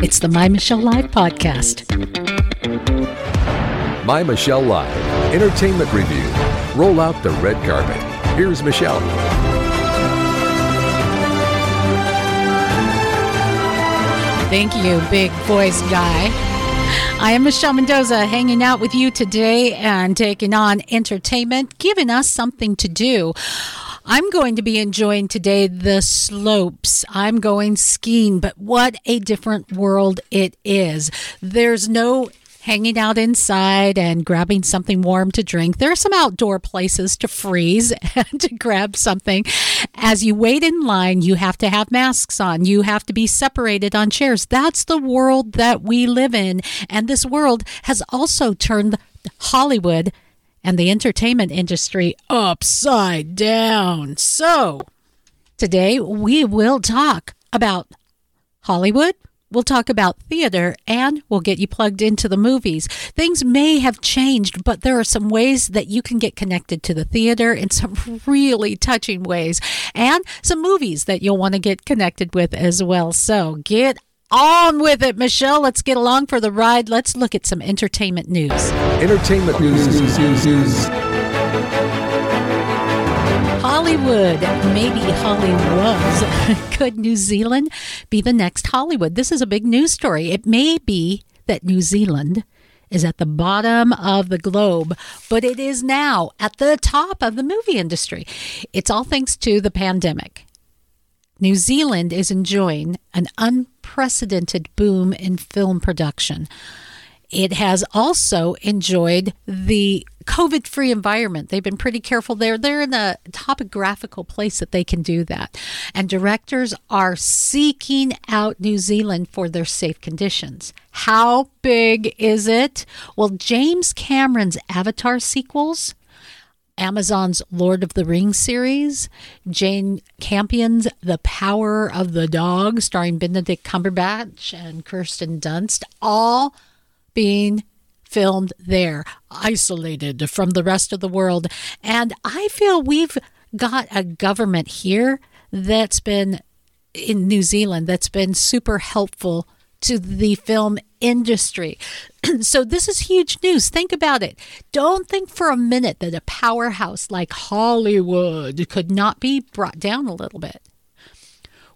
It's the My Michelle Live podcast. My Michelle Live, entertainment review. Roll out the red carpet. Here's Michelle. Thank you, big voice guy. I am Michelle Mendoza hanging out with you today and taking on entertainment, giving us something to do. I'm going to be enjoying today the slopes. I'm going skiing, but what a different world it is. There's no hanging out inside and grabbing something warm to drink. There are some outdoor places to freeze and to grab something. As you wait in line, you have to have masks on. You have to be separated on chairs. That's the world that we live in. And this world has also turned Hollywood and the entertainment industry upside down. So, today we will talk about Hollywood. We'll talk about theater and we'll get you plugged into the movies. Things may have changed, but there are some ways that you can get connected to the theater in some really touching ways and some movies that you'll want to get connected with as well. So get on with it, Michelle. Let's get along for the ride. Let's look at some entertainment news. Entertainment news. news, news, news. Hollywood, maybe Hollywood. Was. Could New Zealand be the next Hollywood? This is a big news story. It may be that New Zealand is at the bottom of the globe, but it is now at the top of the movie industry. It's all thanks to the pandemic. New Zealand is enjoying an unprecedented boom in film production. It has also enjoyed the COVID free environment. They've been pretty careful there. They're in a topographical place that they can do that. And directors are seeking out New Zealand for their safe conditions. How big is it? Well, James Cameron's Avatar sequels Amazon's Lord of the Rings series, Jane Campion's The Power of the Dog, starring Benedict Cumberbatch and Kirsten Dunst, all being filmed there, isolated from the rest of the world. And I feel we've got a government here that's been in New Zealand that's been super helpful to the film industry. so, this is huge news. Think about it. Don't think for a minute that a powerhouse like Hollywood could not be brought down a little bit.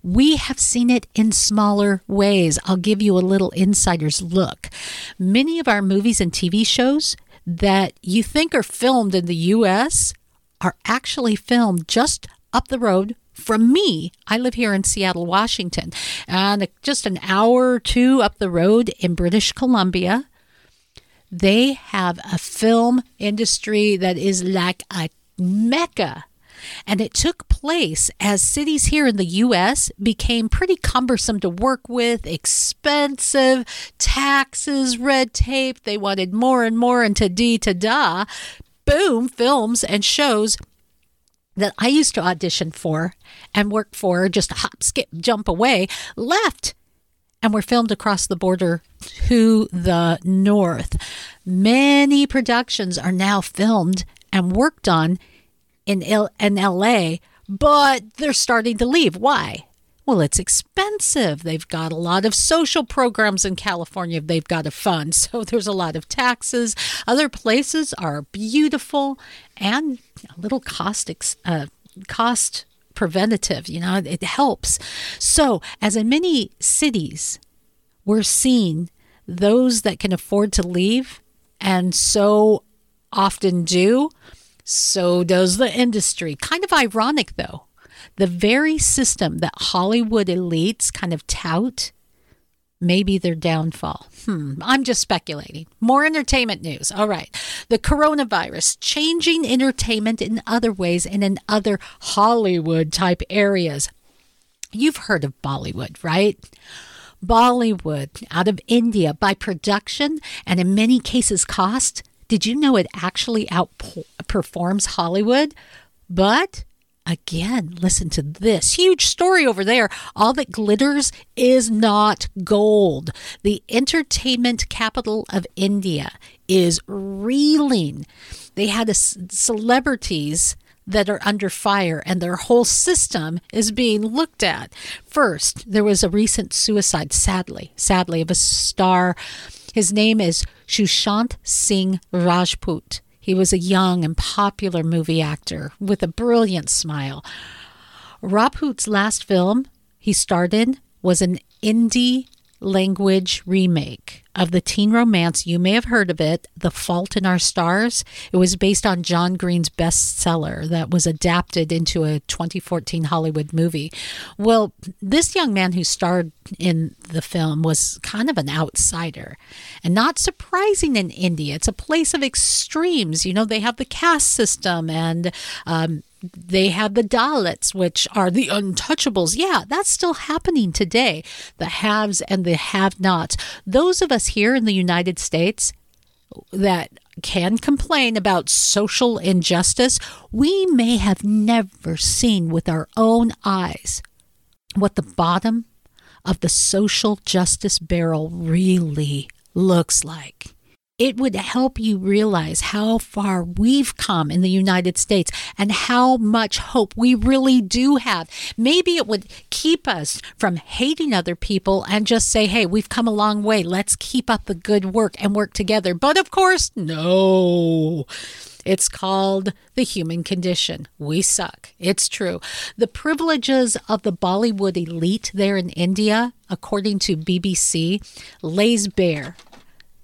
We have seen it in smaller ways. I'll give you a little insider's look. Many of our movies and TV shows that you think are filmed in the US are actually filmed just up the road from me, I live here in Seattle, Washington, and just an hour or two up the road in British Columbia, they have a film industry that is like a mecca. And it took place as cities here in the US became pretty cumbersome to work with, expensive, taxes, red tape. They wanted more and more into D to da. Boom, films and shows that I used to audition for and work for, just a hop, skip, jump away, left and were filmed across the border to the north. Many productions are now filmed and worked on in, L- in LA, but they're starting to leave. Why? Well, it's expensive. They've got a lot of social programs in California they've got to fund. So there's a lot of taxes. Other places are beautiful and a little cost uh, cost preventative, you know, it helps. So, as in many cities, we're seeing those that can afford to leave and so often do, so does the industry. Kind of ironic though the very system that Hollywood elites kind of tout may be their downfall. Hmm, I'm just speculating. More entertainment news. All right. The coronavirus changing entertainment in other ways and in other Hollywood type areas. You've heard of Bollywood, right? Bollywood out of India by production and in many cases cost. Did you know it actually outperforms Hollywood? But Again, listen to this huge story over there. All that glitters is not gold. The entertainment capital of India is reeling. They had a, celebrities that are under fire and their whole system is being looked at. First, there was a recent suicide, sadly, sadly, of a star. His name is Sushant Singh Rajput. He was a young and popular movie actor with a brilliant smile. Rajput's last film he starred in was an Hindi language remake of the teen romance. You may have heard of it, The Fault in Our Stars. It was based on John Green's bestseller that was adapted into a 2014 Hollywood movie. Well, this young man who starred in the film was kind of an outsider. And not surprising in India. It's a place of extremes. You know, they have the caste system and um, they have the Dalits, which are the untouchables. Yeah, that's still happening today. The haves and the have nots. Those of us here in the United States that can complain about social injustice, we may have never seen with our own eyes what the bottom of the social justice barrel really looks like it would help you realize how far we've come in the United States and how much hope we really do have. Maybe it would keep us from hating other people and just say, hey, we've come a long way. Let's keep up the good work and work together. But of course, no. It's called the human condition. We suck. It's true. The privileges of the Bollywood elite there in India, according to BBC, lays bare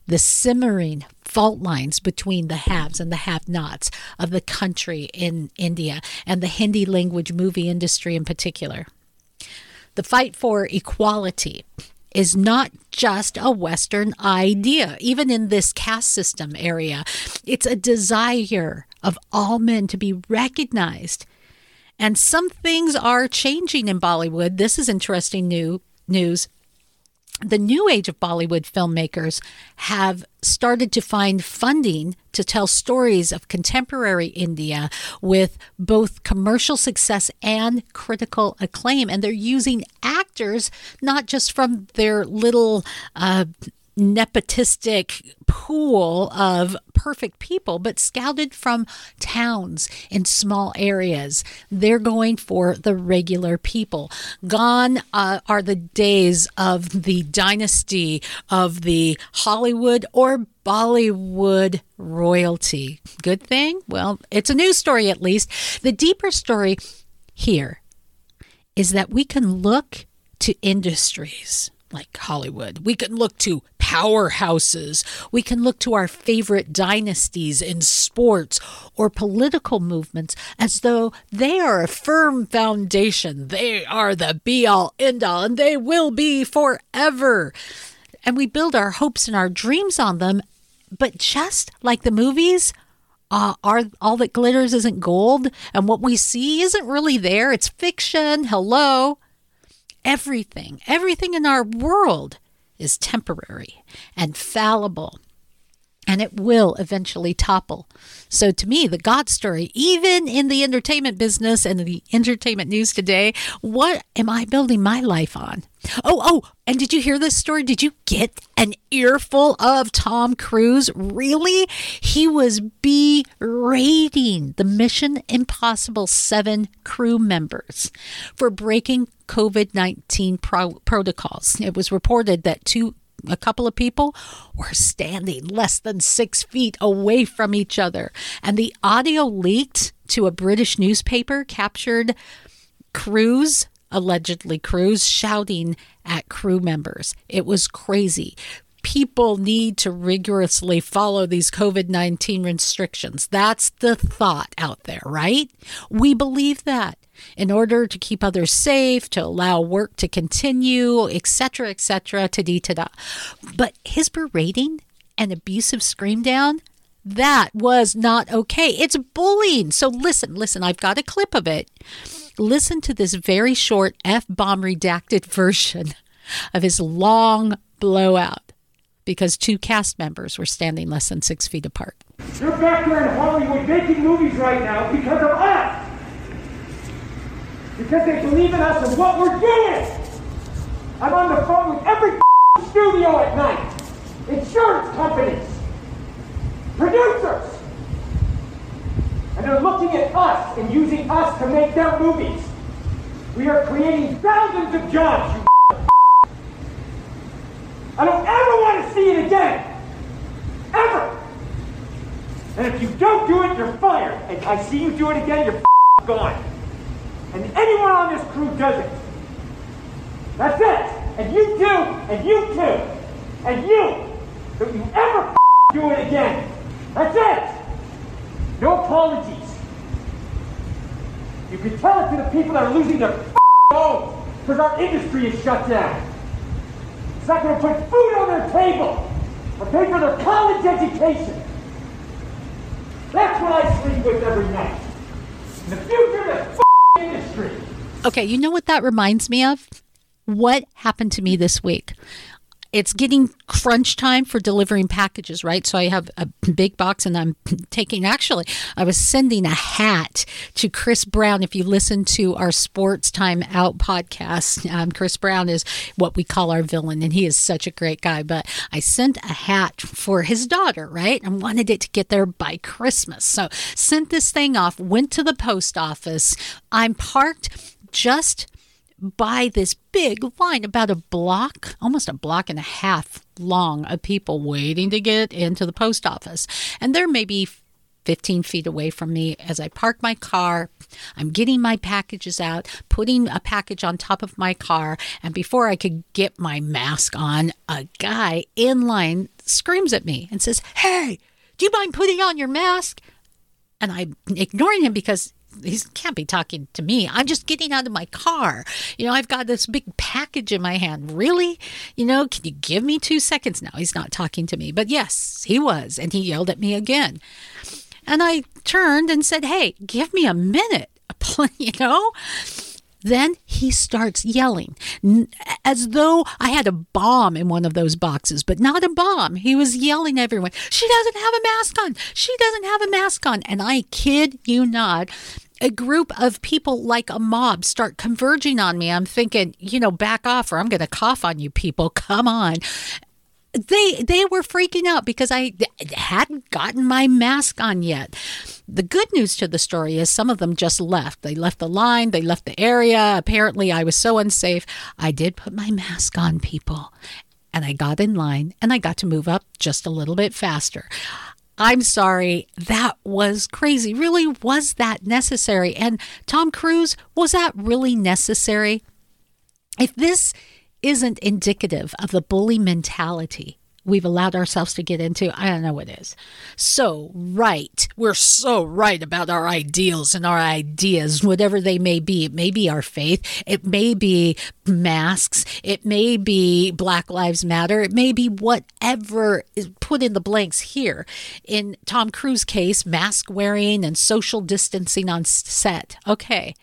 the simmering fault lines between the haves and the have nots of the country in India and the Hindi language movie industry in particular. The fight for equality is not just a Western idea, even in this caste system area. It's a desire of all men to be recognized. And some things are changing in Bollywood. This is interesting new news the new age of Bollywood filmmakers have started to find funding to tell stories of contemporary India with both commercial success and critical acclaim. And they're using actors not just from their little uh, nepotistic pool of perfect people, but scouted from towns in small areas. They're going for the regular people. Gone uh, are the days of the dynasty of the Hollywood or Bollywood royalty. Good thing? Well, it's a news story at least. The deeper story here is that we can look to industries like Hollywood. We can look to powerhouses. We can look to our favorite dynasties in sports or political movements as though they are a firm foundation. They are the be all end all, and they will be forever. And we build our hopes and our dreams on them. But just like the movies, uh, all that glitters isn't gold, and what we see isn't really there. It's fiction. Hello everything, everything in our world is temporary and fallible and it will eventually topple. So, to me, the God story, even in the entertainment business and the entertainment news today, what am I building my life on? Oh, oh, and did you hear this story? Did you get an earful of Tom Cruise? Really? He was berating the Mission Impossible 7 crew members for breaking COVID 19 pro- protocols. It was reported that two a couple of people were standing less than six feet away from each other. And the audio leaked to a British newspaper captured Cruise, allegedly Cruise, shouting at crew members. It was crazy. People need to rigorously follow these COVID 19 restrictions. That's the thought out there, right? We believe that in order to keep others safe, to allow work to continue, etc., etc., to d to da. But his berating and abusive scream down, that was not okay. It's bullying. So listen, listen, I've got a clip of it. Listen to this very short F bomb redacted version of his long blowout because two cast members were standing less than six feet apart. You're back there in Hollywood making movies right now because of us! Because they believe in us and what we're doing. I'm on the phone with every studio at night, insurance companies, producers, and they're looking at us and using us to make their movies. We are creating thousands of jobs, you I don't ever want to see it again. Ever. And if you don't do it, you're fired. And I see you do it again, you're gone. And anyone on this crew does it. That's it. And you too, and you too, and you. Don't you ever do it again. That's it. No apologies. You can tell it to the people that are losing their homes because our industry is shut down. It's not going to put food on their table or pay for their college education. That's what I sleep with every night. In the future the Okay, you know what that reminds me of? What happened to me this week? It's getting crunch time for delivering packages, right? So I have a big box and I'm taking, actually, I was sending a hat to Chris Brown. If you listen to our Sports Time Out podcast, um, Chris Brown is what we call our villain, and he is such a great guy. But I sent a hat for his daughter, right? And wanted it to get there by Christmas. So sent this thing off, went to the post office. I'm parked just by this big line, about a block, almost a block and a half long, of people waiting to get into the post office. And there may be 15 feet away from me as I park my car. I'm getting my packages out, putting a package on top of my car, and before I could get my mask on, a guy in line screams at me and says, Hey, do you mind putting on your mask? And I'm ignoring him because he can't be talking to me. I'm just getting out of my car. You know, I've got this big package in my hand. Really? You know, can you give me two seconds? Now he's not talking to me. But yes, he was. And he yelled at me again. And I turned and said, Hey, give me a minute. You know? Then he starts yelling as though I had a bomb in one of those boxes, but not a bomb. He was yelling everyone, She doesn't have a mask on. She doesn't have a mask on. And I kid you not, a group of people like a mob start converging on me. I'm thinking, you know, back off or I'm going to cough on you people. Come on. They they were freaking out because I hadn't gotten my mask on yet. The good news to the story is some of them just left. They left the line, they left the area. Apparently I was so unsafe. I did put my mask on people and I got in line and I got to move up just a little bit faster. I'm sorry, that was crazy. Really, was that necessary? And Tom Cruise, was that really necessary? If this isn't indicative of the bully mentality we've allowed ourselves to get into, I don't know what is. So right. We're so right about our ideals and our ideas, whatever they may be. It may be our faith. It may be masks. It may be Black Lives Matter. It may be whatever is put in the blanks here. In Tom Cruise case, mask wearing and social distancing on set. Okay.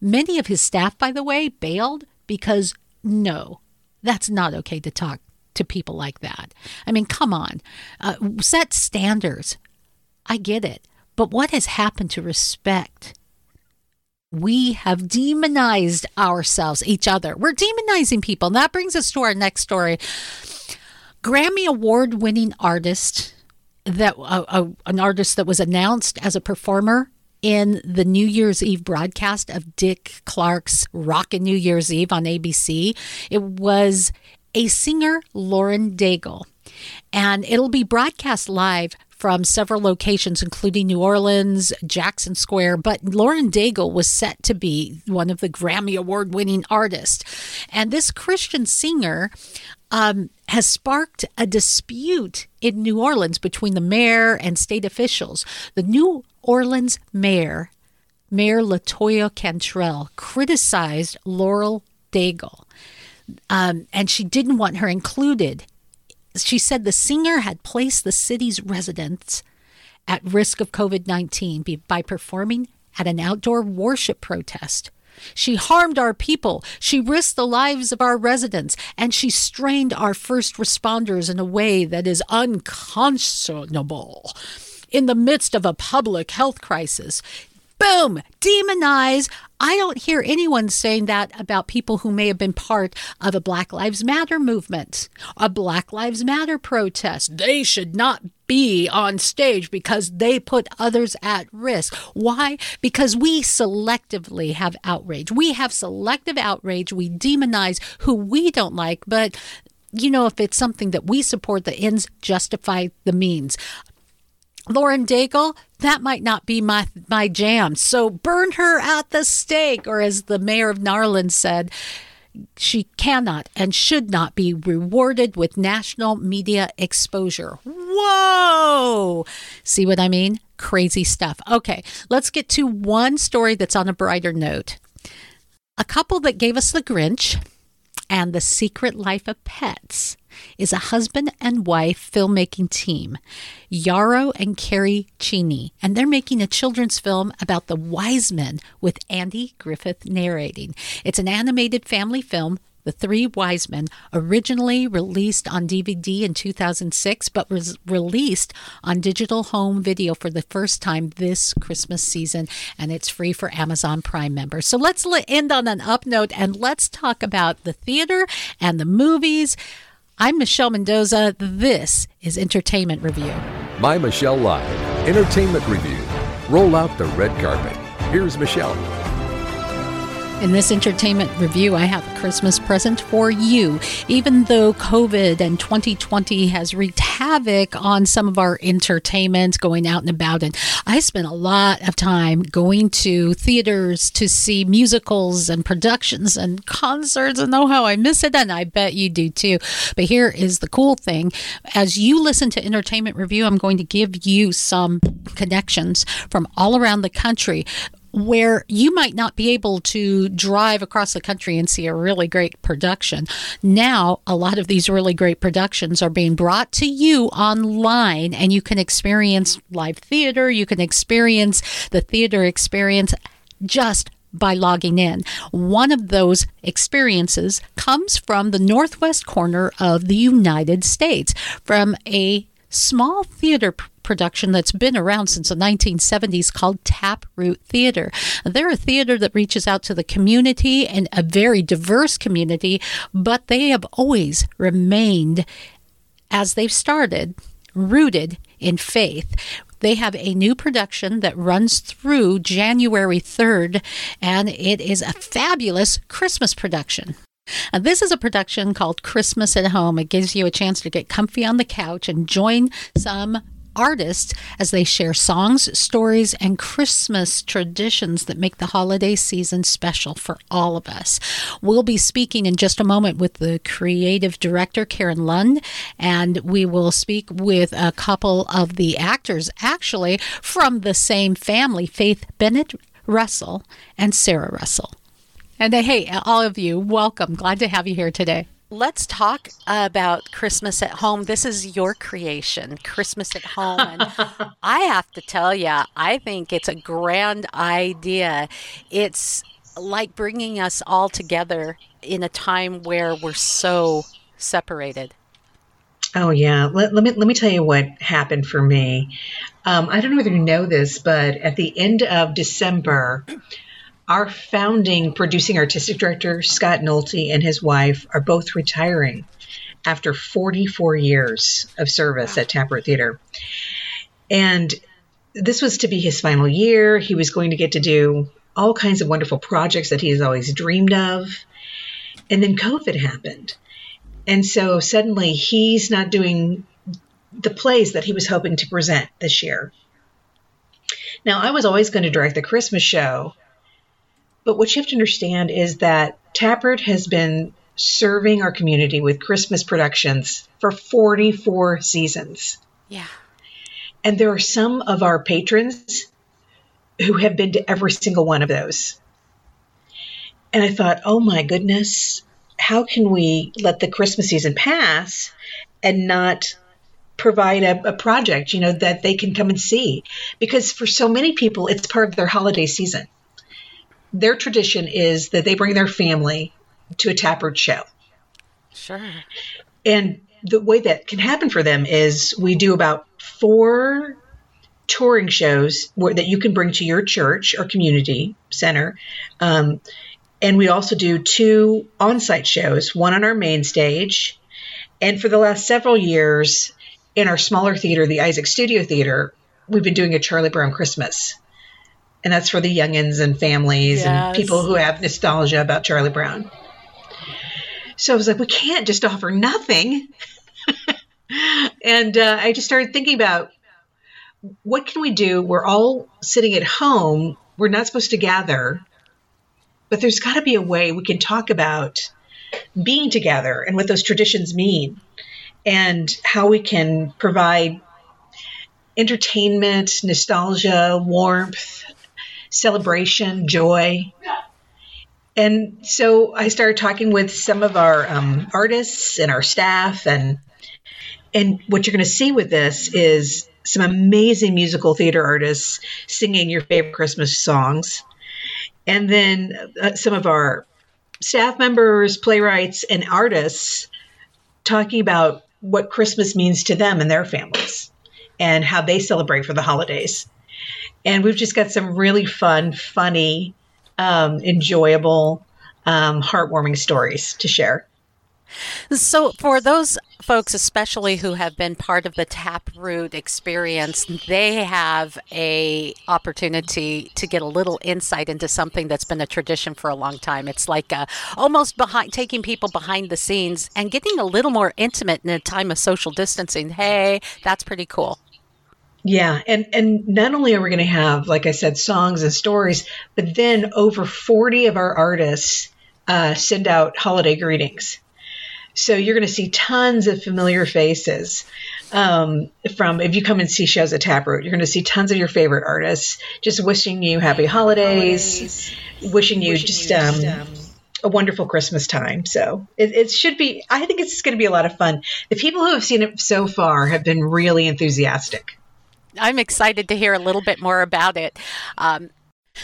Many of his staff, by the way, bailed because no, that's not okay to talk to people like that. I mean, come on, uh, set standards. I get it. But what has happened to respect? We have demonized ourselves, each other. We're demonizing people. And that brings us to our next story. Grammy award winning artist that uh, uh, an artist that was announced as a performer in the New Year's Eve broadcast of Dick Clark's Rockin' New Year's Eve on ABC. It was a singer, Lauren Daigle. And it'll be broadcast live from several locations, including New Orleans, Jackson Square. But Lauren Daigle was set to be one of the Grammy Award winning artists. And this Christian singer um, has sparked a dispute in New Orleans between the mayor and state officials. The New Orleans mayor, Mayor Latoya Cantrell, criticized Lauren Daigle um, and she didn't want her included. She said the singer had placed the city's residents at risk of COVID 19 by performing at an outdoor worship protest. She harmed our people. She risked the lives of our residents, and she strained our first responders in a way that is unconscionable. In the midst of a public health crisis, boom, demonize. I don't hear anyone saying that about people who may have been part of a Black Lives Matter movement, a Black Lives Matter protest. They should not be on stage because they put others at risk. Why? Because we selectively have outrage. We have selective outrage. We demonize who we don't like, but you know, if it's something that we support, the ends justify the means. Lauren Daigle, that might not be my my jam. So burn her at the stake, or as the mayor of Narland said, she cannot and should not be rewarded with national media exposure. Whoa! See what I mean? Crazy stuff. Okay, let's get to one story that's on a brighter note. A couple that gave us the Grinch and The Secret Life of Pets is a husband and wife filmmaking team, Yarrow and Carrie Cheney, and they're making a children's film about the wise men with Andy Griffith narrating. It's an animated family film the Three Wise Men, originally released on DVD in 2006, but was released on digital home video for the first time this Christmas season, and it's free for Amazon Prime members. So let's end on an up note and let's talk about the theater and the movies. I'm Michelle Mendoza. This is Entertainment Review. My Michelle Live, Entertainment Review. Roll out the red carpet. Here's Michelle. In this entertainment review, I have a Christmas present for you. Even though COVID and 2020 has wreaked havoc on some of our entertainment, going out and about, and I spent a lot of time going to theaters to see musicals and productions and concerts, and know how I miss it, and I bet you do too. But here is the cool thing as you listen to Entertainment Review, I'm going to give you some connections from all around the country where you might not be able to drive across the country and see a really great production. Now, a lot of these really great productions are being brought to you online, and you can experience live theater, you can experience the theater experience just by logging in. One of those experiences comes from the northwest corner of the United States, from a small theater production that's been around since the 1970s called Taproot Theater. They're a theater that reaches out to the community and a very diverse community, but they have always remained, as they've started, rooted in faith. They have a new production that runs through January 3rd, and it is a fabulous Christmas production. Now, this is a production called Christmas at Home. It gives you a chance to get comfy on the couch and join some artists as they share songs, stories, and Christmas traditions that make the holiday season special for all of us. We'll be speaking in just a moment with the creative director, Karen Lund, and we will speak with a couple of the actors, actually, from the same family Faith Bennett Russell and Sarah Russell. And uh, hey, all of you, welcome. Glad to have you here today. Let's talk about Christmas at home. This is your creation, Christmas at home. And I have to tell you, I think it's a grand idea. It's like bringing us all together in a time where we're so separated. Oh yeah, let, let me let me tell you what happened for me. Um, I don't know whether you know this, but at the end of December, our founding producing artistic director, Scott Nolte, and his wife are both retiring after 44 years of service at Taproot Theater. And this was to be his final year. He was going to get to do all kinds of wonderful projects that he has always dreamed of. And then COVID happened. And so suddenly he's not doing the plays that he was hoping to present this year. Now, I was always going to direct the Christmas show, but what you have to understand is that Taproot has been serving our community with Christmas productions for 44 seasons. Yeah. And there are some of our patrons who have been to every single one of those. And I thought, oh my goodness, how can we let the Christmas season pass and not provide a, a, project, you know, that they can come and see? Because for so many people, it's part of their holiday season their tradition is that they bring their family to a Taproot show. Sure. And the way that can happen for them is we do about four touring shows where, that you can bring to your church or community center. Um, and we also do two on site shows, one on our main stage. And for the last several years, in our smaller theater, the Isaac Studio Theater, we've been doing a Charlie Brown Christmas. And that's for the youngins and families Yes. and people who have nostalgia about Charlie Brown. So I was like, we can't just offer nothing. and uh, I just started thinking about what can we do? We're all sitting at home. We're not supposed to gather, but there's got to be a way we can talk about being together and what those traditions mean and how we can provide entertainment, nostalgia, warmth, celebration, joy. And so I started talking with some of our um, artists and our staff, and and what you're going to see with this is some amazing musical theater artists singing your favorite Christmas songs, and then uh, some of our staff members, playwrights, and artists talking about what Christmas means to them and their families and how they celebrate for the holidays. And we've just got some really fun, funny, um, enjoyable, um, heartwarming stories to share. So, for those folks, especially who have been part of the Taproot experience, they have a opportunity to get a little insight into something that's been a tradition for a long time. It's like uh, almost behind taking people behind the scenes and getting a little more intimate in a time of social distancing. Hey, that's pretty cool. Yeah, and and not only are we going to have, like I said, songs and stories, but then over forty of our artists uh, send out holiday greetings. So you're going to see tons of familiar faces um, from if you come and see shows at Taproot. You're going to see tons of your favorite artists just wishing you happy holidays, wishing you just um, a wonderful Christmas time. So it, it should be. I think it's going to be a lot of fun. The people who have seen it so far have been really enthusiastic. I'm excited to hear a little bit more about it. Um,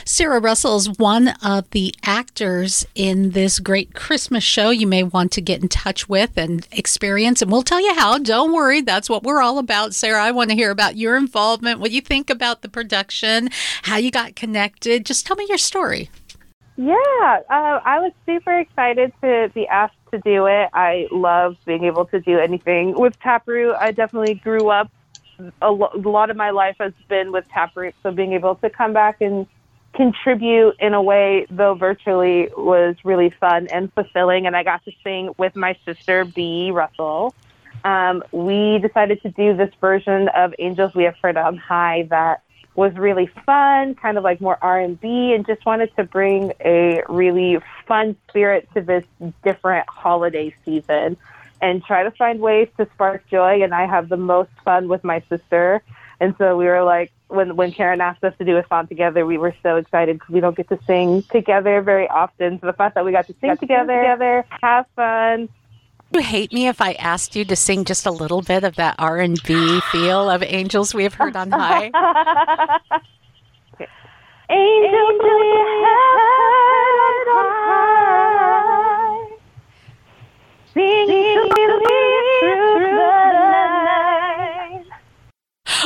Sarah Russell is one of the actors in this great Christmas show you may want to get in touch with and experience. And we'll tell you how. Don't worry. That's what we're all about. Sarah, I want to hear about your involvement, what you think about the production, how you got connected. Just tell me your story. Yeah, uh, I was super excited to be asked to do it. I love being able to do anything with Taproot. I definitely grew up. A, lo- a lot of my life has been with Taproot, so being able to come back and contribute in a way, though virtually, was really fun and fulfilling. And I got to sing with my sister, B. Russell. Um, we decided to do this version of Angels We Have Heard on High that was really fun, kind of like more R&B, and just wanted to bring a really fun spirit to this different holiday season and try to find ways to spark joy. And I have the most fun with my sister. And so we were like, when when Karen asked us to do a song together, we were so excited because we don't get to sing together very often. So the fact that we got to sing together, together, have fun, you hate me if I asked you to sing just a little bit of that R and B feel of "Angels We Have Heard on High"? Angels we have heard on high,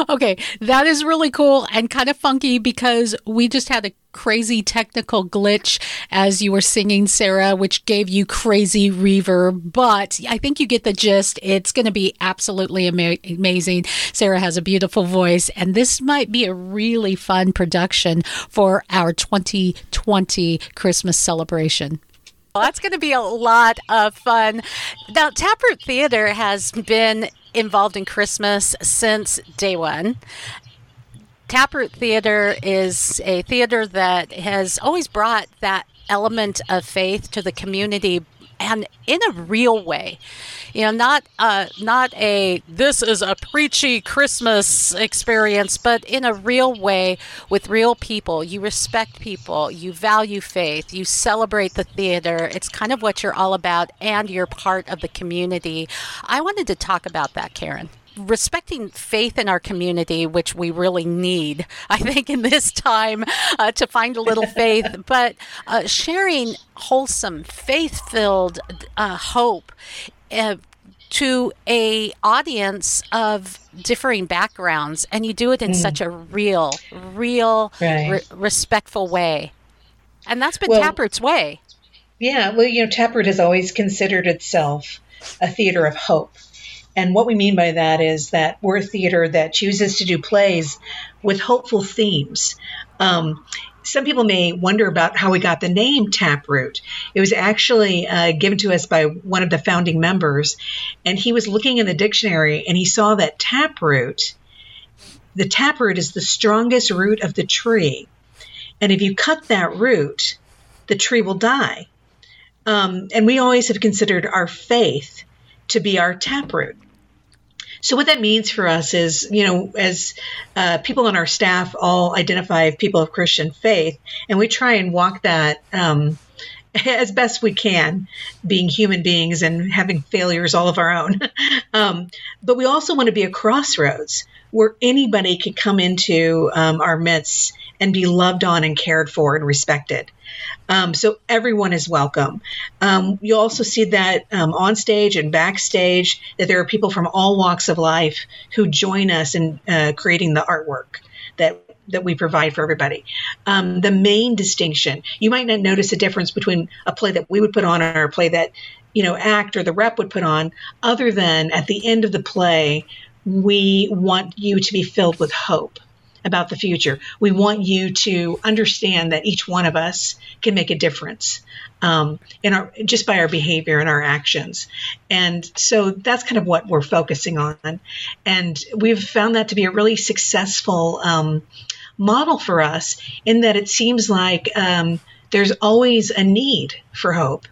Okay, that is really cool and kind of funky because we just had a crazy technical glitch as you were singing, Sarah, which gave you crazy reverb. But I think you get the gist. It's going to be absolutely ama- amazing. Sarah has a beautiful voice, and this might be a really fun production for our 2020 Christmas celebration. Well, that's going to be a lot of fun. Now, Taproot Theater has been involved in Christmas since day one. Taproot Theater is a theater that has always brought that element of faith to the community and in a real way. You know not uh not a this is a preachy christmas experience but in a real way with real people. You respect people. You value faith. You celebrate the theater. It's kind of what you're all about and you're part of the community. I wanted to talk about that Karen respecting faith in our community, which we really need, I think, in this time uh, to find a little faith, but uh, sharing wholesome, faith filled uh, hope. Uh, to a audience of differing backgrounds and you do it in such a real real Right. re- respectful way and that's been Well- Taproot's way Yeah, well, you know, Taproot has always considered itself a theater of hope. And what we mean by that is that we're a theater that chooses to do plays with hopeful themes. Um, some people may wonder about how we got the name Taproot. It was actually uh, given to us by one of the founding members, and he was looking in the dictionary and he saw that taproot, the taproot is the strongest root of the tree. And if you cut that root, the tree will die. Um, and we always have considered our faith to be our taproot. So what that means for us is, you know, as uh, people on our staff all identify people of Christian faith, and we try and walk that um, as best we can, being human beings and having failures all of our own. um, but we also want to be a crossroads where anybody could come into um, our midst and be loved on and cared for and respected. Um, so everyone is welcome. Um, you also see that um, on stage and backstage that there are people from all walks of life who join us in uh, creating the artwork that that we provide for everybody. Um, the main distinction, you might not notice a difference between a play that we would put on or a play that you know ACT or the rep would put on, other than at the end of the play, we want you to be filled with hope about the future. We want you to understand that each one of us can make a difference um, in our just by our behavior and our actions. And so that's kind of what we're focusing on. And we've found that to be a really successful um, model for us in that it seems like um, there's always a need for hope.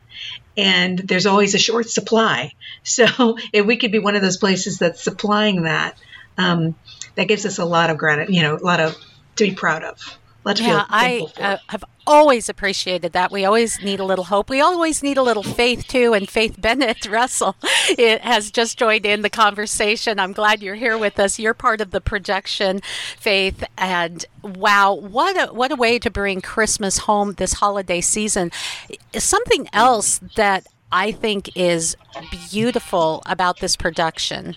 And there's always a short supply. So if we could be one of those places that's supplying that, um, that gives us a lot of gratitude, you know, a lot of to be proud of. A lot to yeah feel i uh, have always appreciated that. We always need a little hope. We always need a little faith too and Faith Bennett Russell it has just joined in the conversation. I'm glad you're here with us. You're part of the projection Faith and wow what a what a way to bring christmas home this holiday season. Something else that I think is beautiful about this production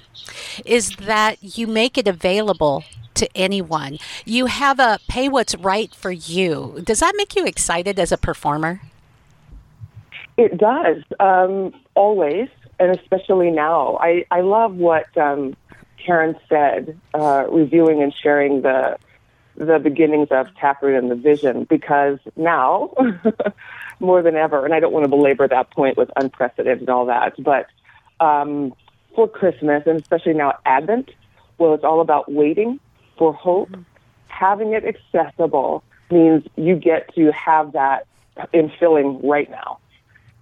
is that you make it available to anyone. You have a pay what's right for you. Does that make you excited as a performer? It does, um, always, and especially now. I, I love what um, Karen said, uh, reviewing and sharing the the beginnings of Taproot and the vision, because now, more than ever, and I don't want to belabor that point with unprecedented and all that, but um, for Christmas, and especially now Advent, well, it's all about waiting for hope. Having it accessible means you get to have that in filling right now.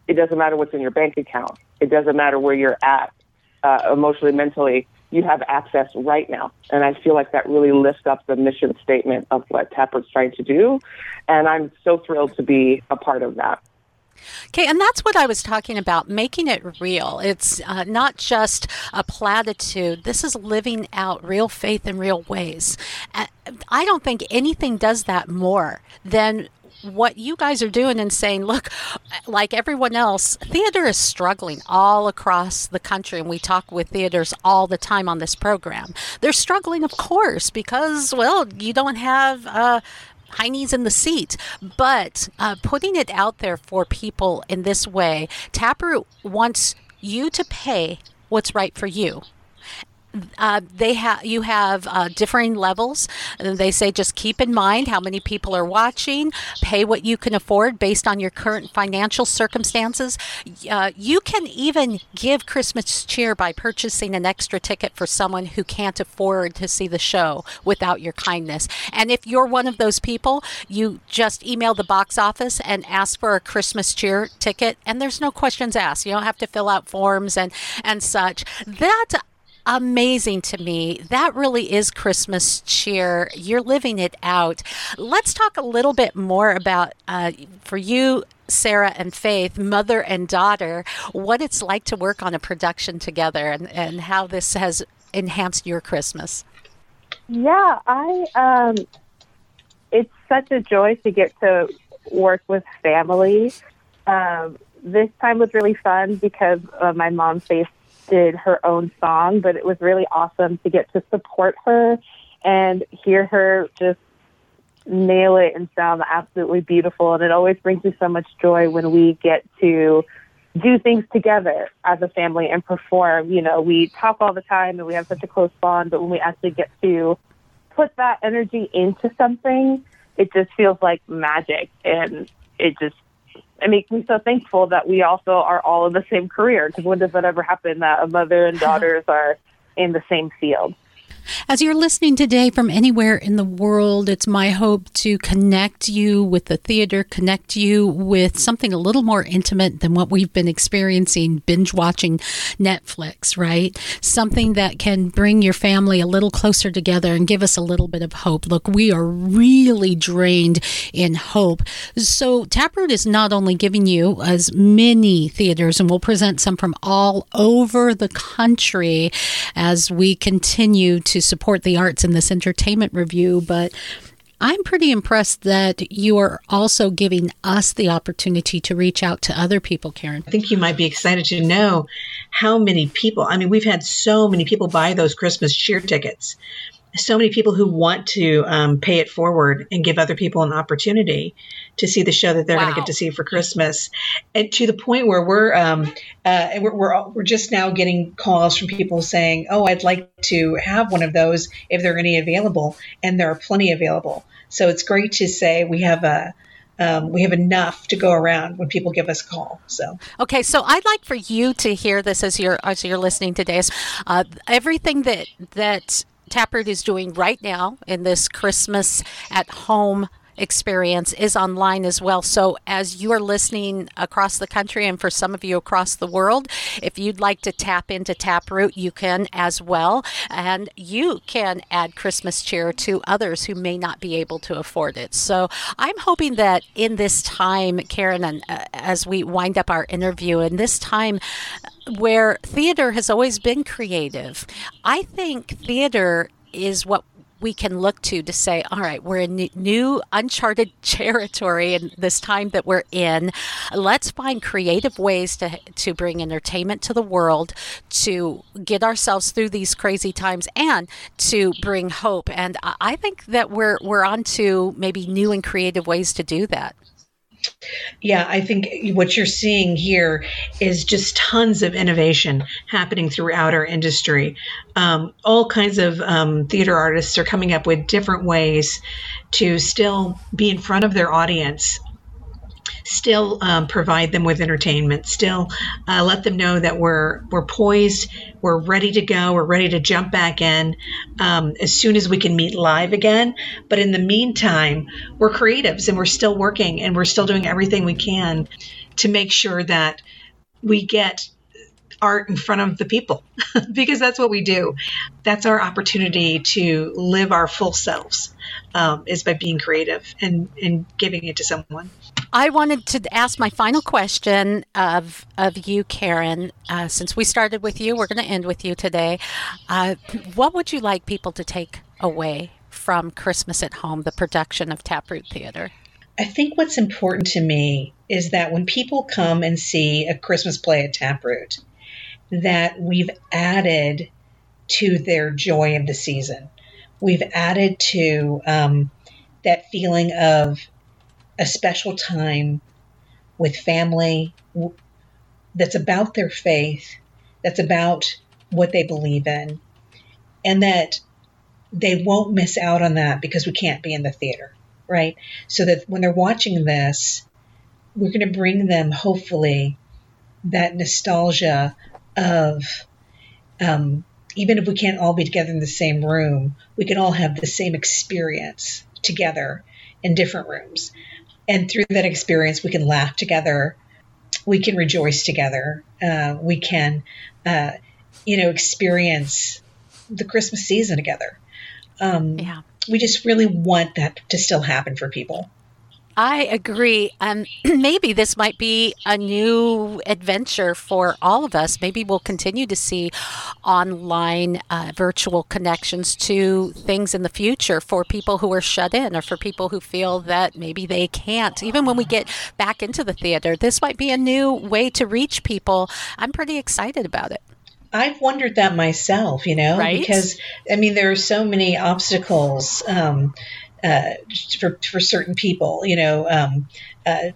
It doesn't matter what's in your bank account. It doesn't matter where you're at uh, emotionally, mentally. You have access right now. And I feel like that really lifts up the mission statement of what Taproot's trying to do. And I'm so thrilled to be a part of that. Okay, and that's what I was talking about, making it real. It's uh, not just a platitude. This is living out real faith in real ways. I don't think anything does that more than what you guys are doing and saying, look, like everyone else, theater is struggling all across the country, and we talk with theaters all the time on this program. They're struggling, of course, because, well, you don't have. Uh, high knees in the seat. But uh, putting it out there for people in this way, Taproot wants you to pay what's right for you. Uh, they have you have uh, differing levels. And they say just keep in mind how many people are watching. Pay what you can afford based on your current financial circumstances. Uh, you can even give Christmas cheer by purchasing an extra ticket for someone who can't afford to see the show without your kindness. And if you're one of those people, you just email the box office and ask for a Christmas cheer ticket, and there's no questions asked. You don't have to fill out forms and and such. That amazing to me. That really is Christmas cheer. You're living it out. Let's talk a little bit more about uh, for you. Sarah and Faith, mother and daughter, what it's like to work on a production together and, and how this has enhanced your Christmas. Yeah, I um it's such a joy to get to work with family. Um, this time was really fun because uh, my mom Faith did her own song, but it was really awesome to get to support her and hear her just nail it and sound absolutely beautiful. And it always brings me so much joy when we get to do things together as a family and perform. You know, we talk all the time and we have such a close bond, but when we actually get to put that energy into something, it just feels like magic. And it just, it makes me so thankful that we also are all in the same career. Because when does that ever happen that a mother and daughters are in the same field? As you're listening today from anywhere in the world, it's my hope to connect you with the theater, connect you with something a little more intimate than what we've been experiencing binge watching Netflix, right? Something that can bring your family a little closer together and give us a little bit of hope. Look, we are really drained in hope. So, Taproot is not only giving you as many theaters, and we'll present some from all over the country as we continue to support the arts in this entertainment review, but I'm pretty impressed that you are also giving us the opportunity to reach out to other people, Karen. I think you might be excited to know how many people, I mean, we've had so many people buy those Christmas cheer tickets so many people who want to um, pay it forward and give other people an opportunity to see the show that they're wow. going to get to see for Christmas, and to the point where we're um, uh, we're, we're we're just now getting calls from people saying, "Oh, I'd like to have one of those if there are any available," and there are plenty available. So it's great to say we have a um, we have enough to go around when people give us a call. So okay, so I'd like for you to hear this as you're as you're listening today. Uh, everything that that Taproot is doing right now in this Christmas at home experience is online as well. So, as you are listening across the country and for some of you across the world, if you'd like to tap into Taproot, you can as well. And you can add Christmas cheer to others who may not be able to afford it. So, I'm hoping that in this time, Karen, and uh, as we wind up our interview, in this time, where theater has always been creative. I think theater is what we can look to to say, all right, we're in new, uncharted territory in this time that we're in. Let's find creative ways to, to bring entertainment to the world, to get ourselves through these crazy times, and to bring hope. And I think that we're, we're on to maybe new and creative ways to do that. Yeah, I think what you're seeing here is just tons of innovation happening throughout our industry. Um, all kinds of um, theater artists are coming up with different ways to still be in front of their audience still um, provide them with entertainment, still uh, let them know that we're we're poised, we're ready to go, we're ready to jump back in um, as soon as we can meet live again. But in the meantime, we're creatives and we're still working and we're still doing everything we can to make sure that we get art in front of the people because that's what we do. That's our opportunity to live our full selves um, is by being creative and, and giving it to someone. I wanted to ask my final question of of you, Karen. Uh, since we started with you, we're going to end with you today. Uh, what would you like people to take away from Christmas at Home, the production of Taproot Theater? I think what's important to me is that when people come and see a Christmas play at Taproot, that we've added to their joy of the season. We've added to um, that feeling of a special time with family that's about their faith, that's about what they believe in, and that they won't miss out on that because we can't be in the theater, right? So that when they're watching this, we're going to bring them, hopefully, that nostalgia of um, even if we can't all be together in the same room, we can all have the same experience together in different rooms. And through that experience, we can laugh together, we can rejoice together, uh, we can, uh, you know, experience the Christmas season together. Um, yeah. We just really want that to still happen for people. I agree. Um, maybe this might be a new adventure for all of us. Maybe we'll continue to see online uh, virtual connections to things in the future for people who are shut in or for people who feel that maybe they can't. Even when we get back into the theater, this might be a new way to reach people. I'm pretty excited about it. I've wondered that myself, you know, Right? because I mean there are so many obstacles um, uh, for for certain people, you know, um, uh,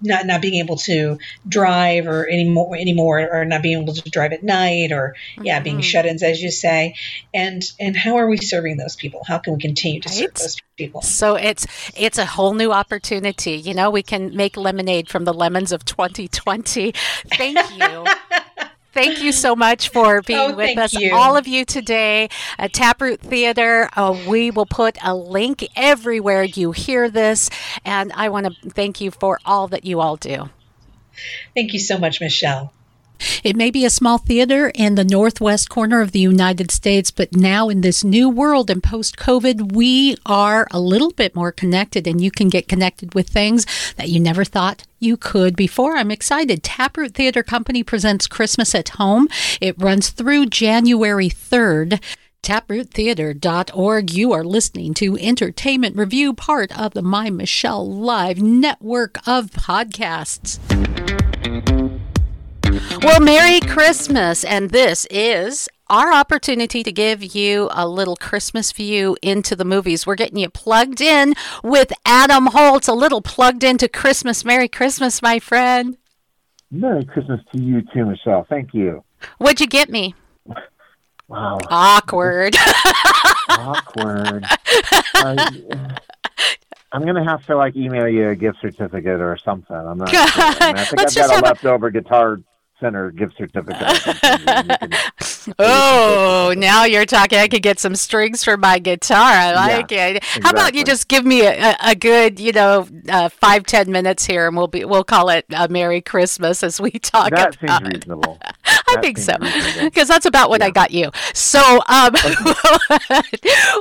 not not being able to drive or anymore anymore, or not being able to drive at night, or yeah, Mm-hmm. being shut-ins, as you say, and and how are we serving those people? How can we continue to serve those people? So it's it's a whole new opportunity. You know, we can make lemonade from the lemons of 2020. Thank you. Thank you so much for being Oh, with us, you. all of you today at Taproot Theater. Uh, we will put a link everywhere you hear this, and I want to thank you for all that you all do. Thank you so much, Michelle. It may be a small theater in the northwest corner of the United States, but now in this new world and post COVID, we are a little bit more connected and you can get connected with things that you never thought you could before. I'm excited. Taproot Theater Company presents Christmas at Home. It runs through January 3rd. TaprootTheater.org. You are listening to Entertainment Review, part of the My Michelle Live network of podcasts. Well, Merry Christmas. And this is our opportunity to give you a little Christmas view into the movies. We're getting you plugged in with Adam Holz, a little plugged into Christmas. Merry Christmas, my friend. Merry Christmas to you too, Michelle. Thank you. What'd you get me? Wow, Awkward. awkward. I'm gonna have to like email you a gift certificate or something. I'm not. Sure. I, mean, I think Let's I've got a a- leftover guitar center gift certificate. Or something you oh, now you're talking. I could get some strings for my guitar. I like it. How about you just give me a, a, a good, you know, uh, five ten minutes here, and we'll be we'll call it a Merry Christmas as we talk that about. seems reasonable. I That think so because that's about what I got you. So um,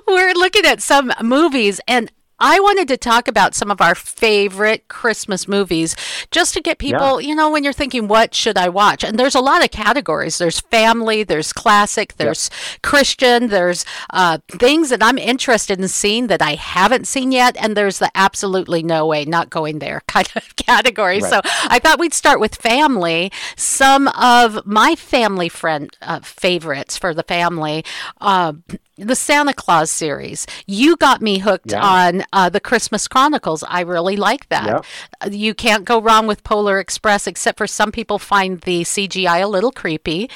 we're looking at some movies and. I wanted to talk about some of our favorite Christmas movies just to get people, you know, when you're thinking, what should I watch? And there's a lot of categories. There's family, there's classic, there's Christian, there's uh, things that I'm interested in seeing that I haven't seen yet. And there's the absolutely no way, not going there kind of category. So I thought we'd start with family. Some of my family friend uh, favorites for the family. Uh, the Santa Claus series. You got me hooked Yeah. on uh, the Christmas Chronicles. I really like that. Yep. Uh, You can't go wrong with Polar Express, except for some people find the CGI a little creepy.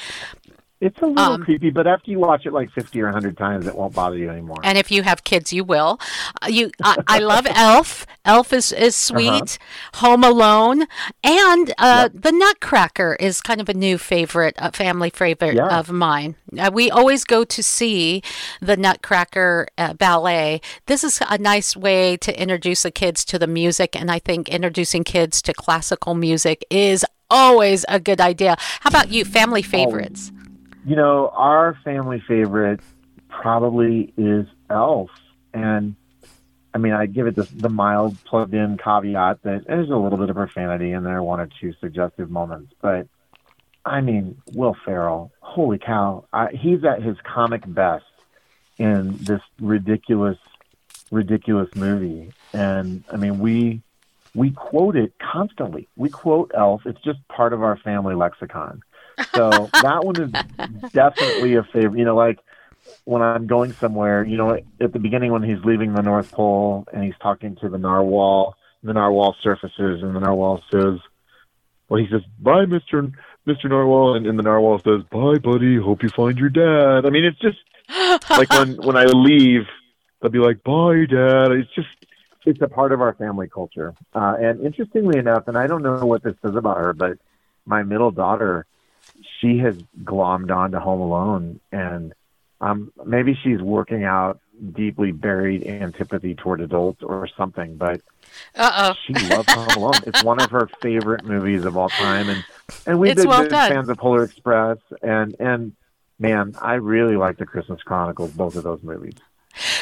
It's a little Um, creepy, but after you watch it like 50 or 100 times, it won't bother you anymore. And if you have kids, you will. Uh, you, I, I love Elf. Elf is, is sweet. Home Alone, and uh, the Nutcracker is kind of a new favorite, uh, family favorite Yeah. of mine. Uh, we always go to see the Nutcracker uh, ballet. This is a nice way to introduce the kids to the music, and I think introducing kids to classical music is always a good idea. How about you, family favorites? You know, our family favorite probably is Elf, and I mean, I give it the, mild plugged-in caveat that there's a little bit of profanity in there, one or two suggestive moments, but I mean, Will Ferrell, holy cow, I, he's at his comic best in this ridiculous, ridiculous movie, and I mean, we we quote it constantly. We quote Elf. It's just part of our family lexicon. So that one is definitely a favorite. You know, like when I'm going somewhere, you know, at the beginning when he's leaving the North Pole and he's talking to the narwhal, the narwhal surfaces, and the narwhal says, "Well, he says, bye, Mister Mister Narwhal," and, and the narwhal says, "Bye, buddy. Hope you find your dad." I mean, it's just like when when I leave, they'll be like, "Bye, dad." It's just it's a part of our family culture. Uh, and interestingly enough, and I don't know what this says about her, but my middle daughter, she has glommed onto Home Alone, and um, maybe she's working out deeply buried antipathy toward adults or something. But Uh she loves Home Alone. It's one of her favorite movies of all time, and and we've been well big done. fans of Polar Express, and and man, I really like the Christmas Chronicles, both of those movies.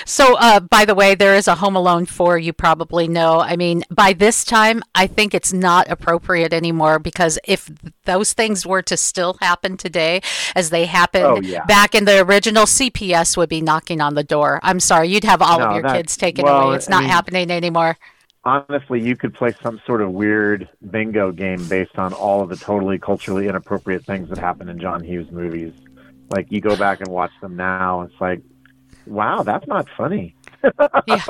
So, uh, by the way, there is a Home Alone 4, you probably know. I mean, by this time, I think it's not appropriate anymore because if those things were to still happen today as they happened Oh, yeah. back in the original, CPS would be knocking on the door. I'm sorry, you'd have all No, of your kids taken well, away. It's I not mean- happening anymore. honestly, you could play some sort of weird bingo game based on all of the totally culturally inappropriate things that happen in John Hughes movies. Like you go back and watch them now, it's like, wow, that's not funny. yeah,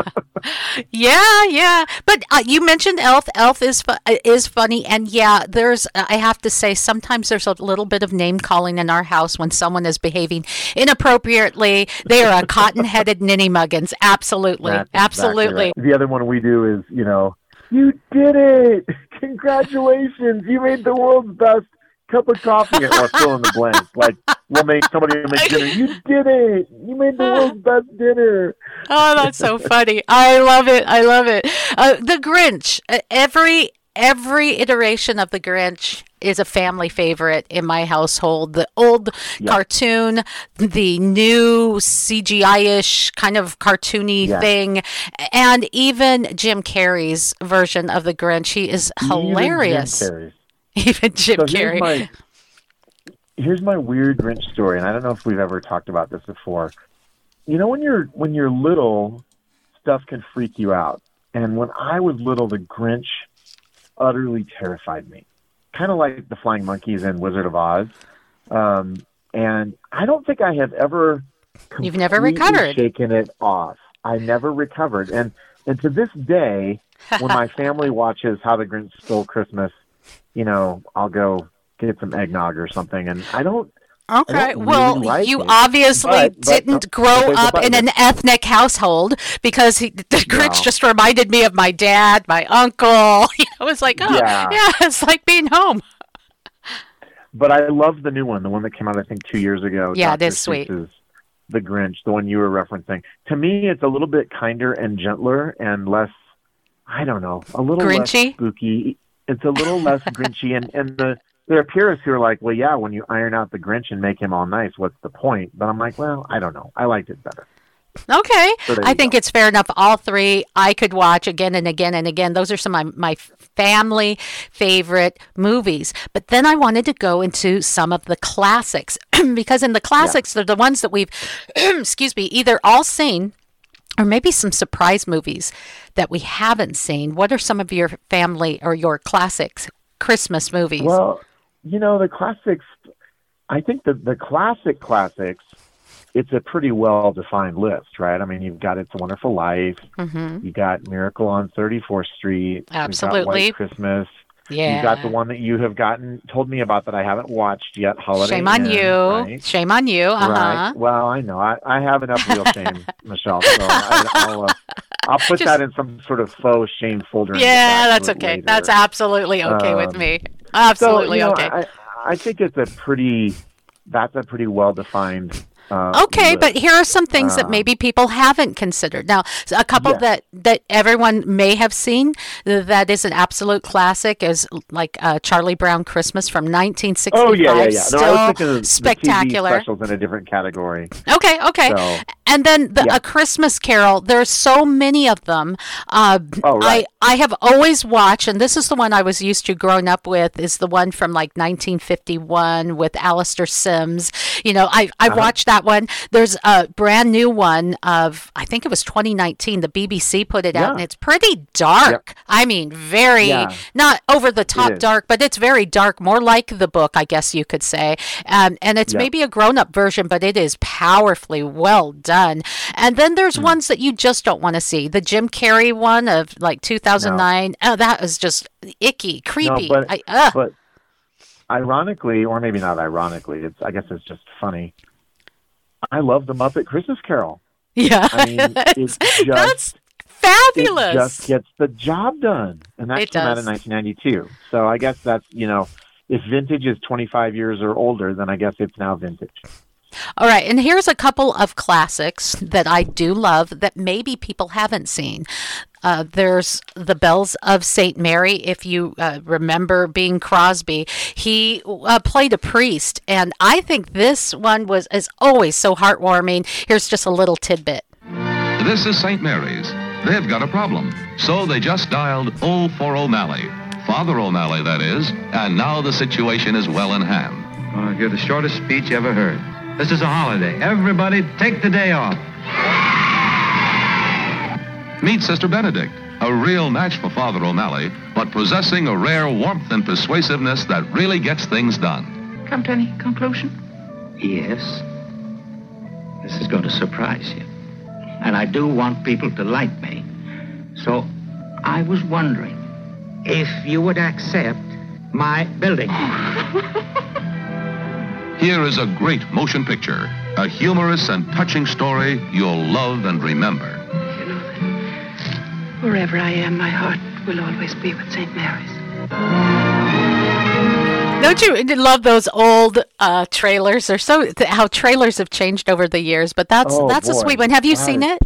yeah, yeah. But uh, you mentioned Elf. Elf is fu- uh, is funny, and yeah, there's. uh, I have to say, sometimes there's a little bit of name calling in our house when someone is behaving inappropriately. They are a cotton-headed ninny muggins. Absolutely, That's exactly absolutely. right. The other one we do is, you know, you did it! Congratulations! You made the world's best cup of coffee, or fill in the blank. Like we'll make somebody make dinner. You did it! You made the world's best dinner. Oh, that's so funny. I love it. I love it. Uh, the Grinch. Uh, every every iteration of the Grinch is a family favorite in my household. The old cartoon, the new CGI-ish kind of cartoony Yeah. thing, and even Jim Carrey's version of the Grinch. He is hilarious. Even Jim Carrey. Even Jim So Carrey. here's my here's my weird Grinch story, and I don't know if we've ever talked about this before. You know, when you're when you're little, stuff can freak you out. And when I was little, the Grinch utterly terrified me, kind of like the flying monkeys in Wizard of Oz. Um, and I don't think I have ever You've never recovered. shaken it off. I never recovered, and and to this day, when my family watches How the Grinch Stole Christmas, you know, I'll go get some eggnog or something, and I don't. I Okay, well, really like you it. obviously But- but- didn't but grow a up in an ethnic household because he, the Grinch No. just reminded me of my dad, my uncle. You know, it's like, oh, yeah. Yeah. it's like being home. But I love the new one, the one that came out I think two years ago. Yeah, it Dr. is sweet. The Grinch, the one you were referencing. To me, it's a little bit kinder and gentler and less. I don't know, a little Grinchy? less spooky. It's a little less Grinchy, and and the there are purists who are like, well, yeah, when you iron out the Grinch and make him all nice, what's the point? But I'm like, well, I don't know. I liked it better. Okay, So I think go. it's fair enough. All three I could watch again and again and again. Those are some of my, my family favorite movies. But then I wanted to go into some of the classics because in the classics, they're the ones that we've, excuse me, either all seen or maybe some surprise movies that we haven't seen. What are some of your family or your classics Christmas movies? Well, you know, the classics, I think the, the classic classics, it's a pretty well defined list, right? I mean, you've got It's a Wonderful Life, Mhm. you got Miracle on 34th Street, you've got Absolutely. White Christmas, yeah. you've got the one that you have gotten told me about that I haven't watched yet, Holiday Shame on Inn, you. right? Shame on you. Uh huh. Right. Well, I know. I, I have enough real shame, Michelle. So I, I'll, uh, I'll put Just- that in some sort of faux shame folder. Yeah, that's okay. later. That's absolutely okay with Um, me. Absolutely so, you know, okay. I, I think it's a pretty. That's a pretty well defined. Uh, Okay, but here are some things that Um, maybe people haven't considered. Now, a couple Yes. that that everyone may have seen that is an absolute classic is like uh, Charlie Brown Christmas from 1965. Oh yeah, yeah, yeah. No, Still I was thinking of the TV spectacular. specials in a different category. Okay, okay. So- and then the Yeah. A Christmas Carol. There's so many of them. Uh, Oh, right. I I have always watched, and this is the one I was used to growing up with. Is the one from like 1951 with Alastair Sims. You know, I I Uh-huh. watched that one. There's a brand new one of I think it was 2019. The BBC put it out, and it's pretty dark. I mean, very Yeah. not over the top dark, but it's very dark, more like the book, I guess you could say. Um, and it's Yeah. maybe a grown up version, but it is powerfully well done. And then there's hmm. ones that you just don't want to see. The Jim Carrey one of like 2009. Oh, that was just icky, creepy. No, but I, ugh. but ironically, or maybe not ironically, it's I guess it's just funny. I love the Muppet Christmas Carol. yeah, I mean, that's, it's just- that's It fabulous. just gets the job done, and that It came out in 1992. So I guess that's you know, if vintage is 25 years or older, then I guess it's now vintage. All right, and here's a couple of classics that I do love that maybe people haven't seen. Uh, there's The Bells of St. Mary. If you uh, remember Bing Crosby, he uh, played a priest, and I think this one was is always so heartwarming. Here's just a little tidbit. This is St. Mary's. They've got a problem. So they just dialed O for O'Malley. Father O'Malley, that is. And now the situation is well in hand. Oh, you're the shortest speech ever heard. This is a holiday. Everybody take the day off. Meet Sister Benedict. A real match for Father O'Malley, but possessing a rare warmth and persuasiveness that really gets things done. Come to any conclusion? Yes. This is going to surprise you. And I do want people to like me. So I was wondering if you would accept my building. Here is a great motion picture, a humorous and touching story you'll love and remember. You know, that wherever I am, my heart will always be with St. Mary's. Don't you love those old uh, trailers? They're so th- how trailers have changed over the years, but that's Oh, that's a sweet one. Have you That seen it?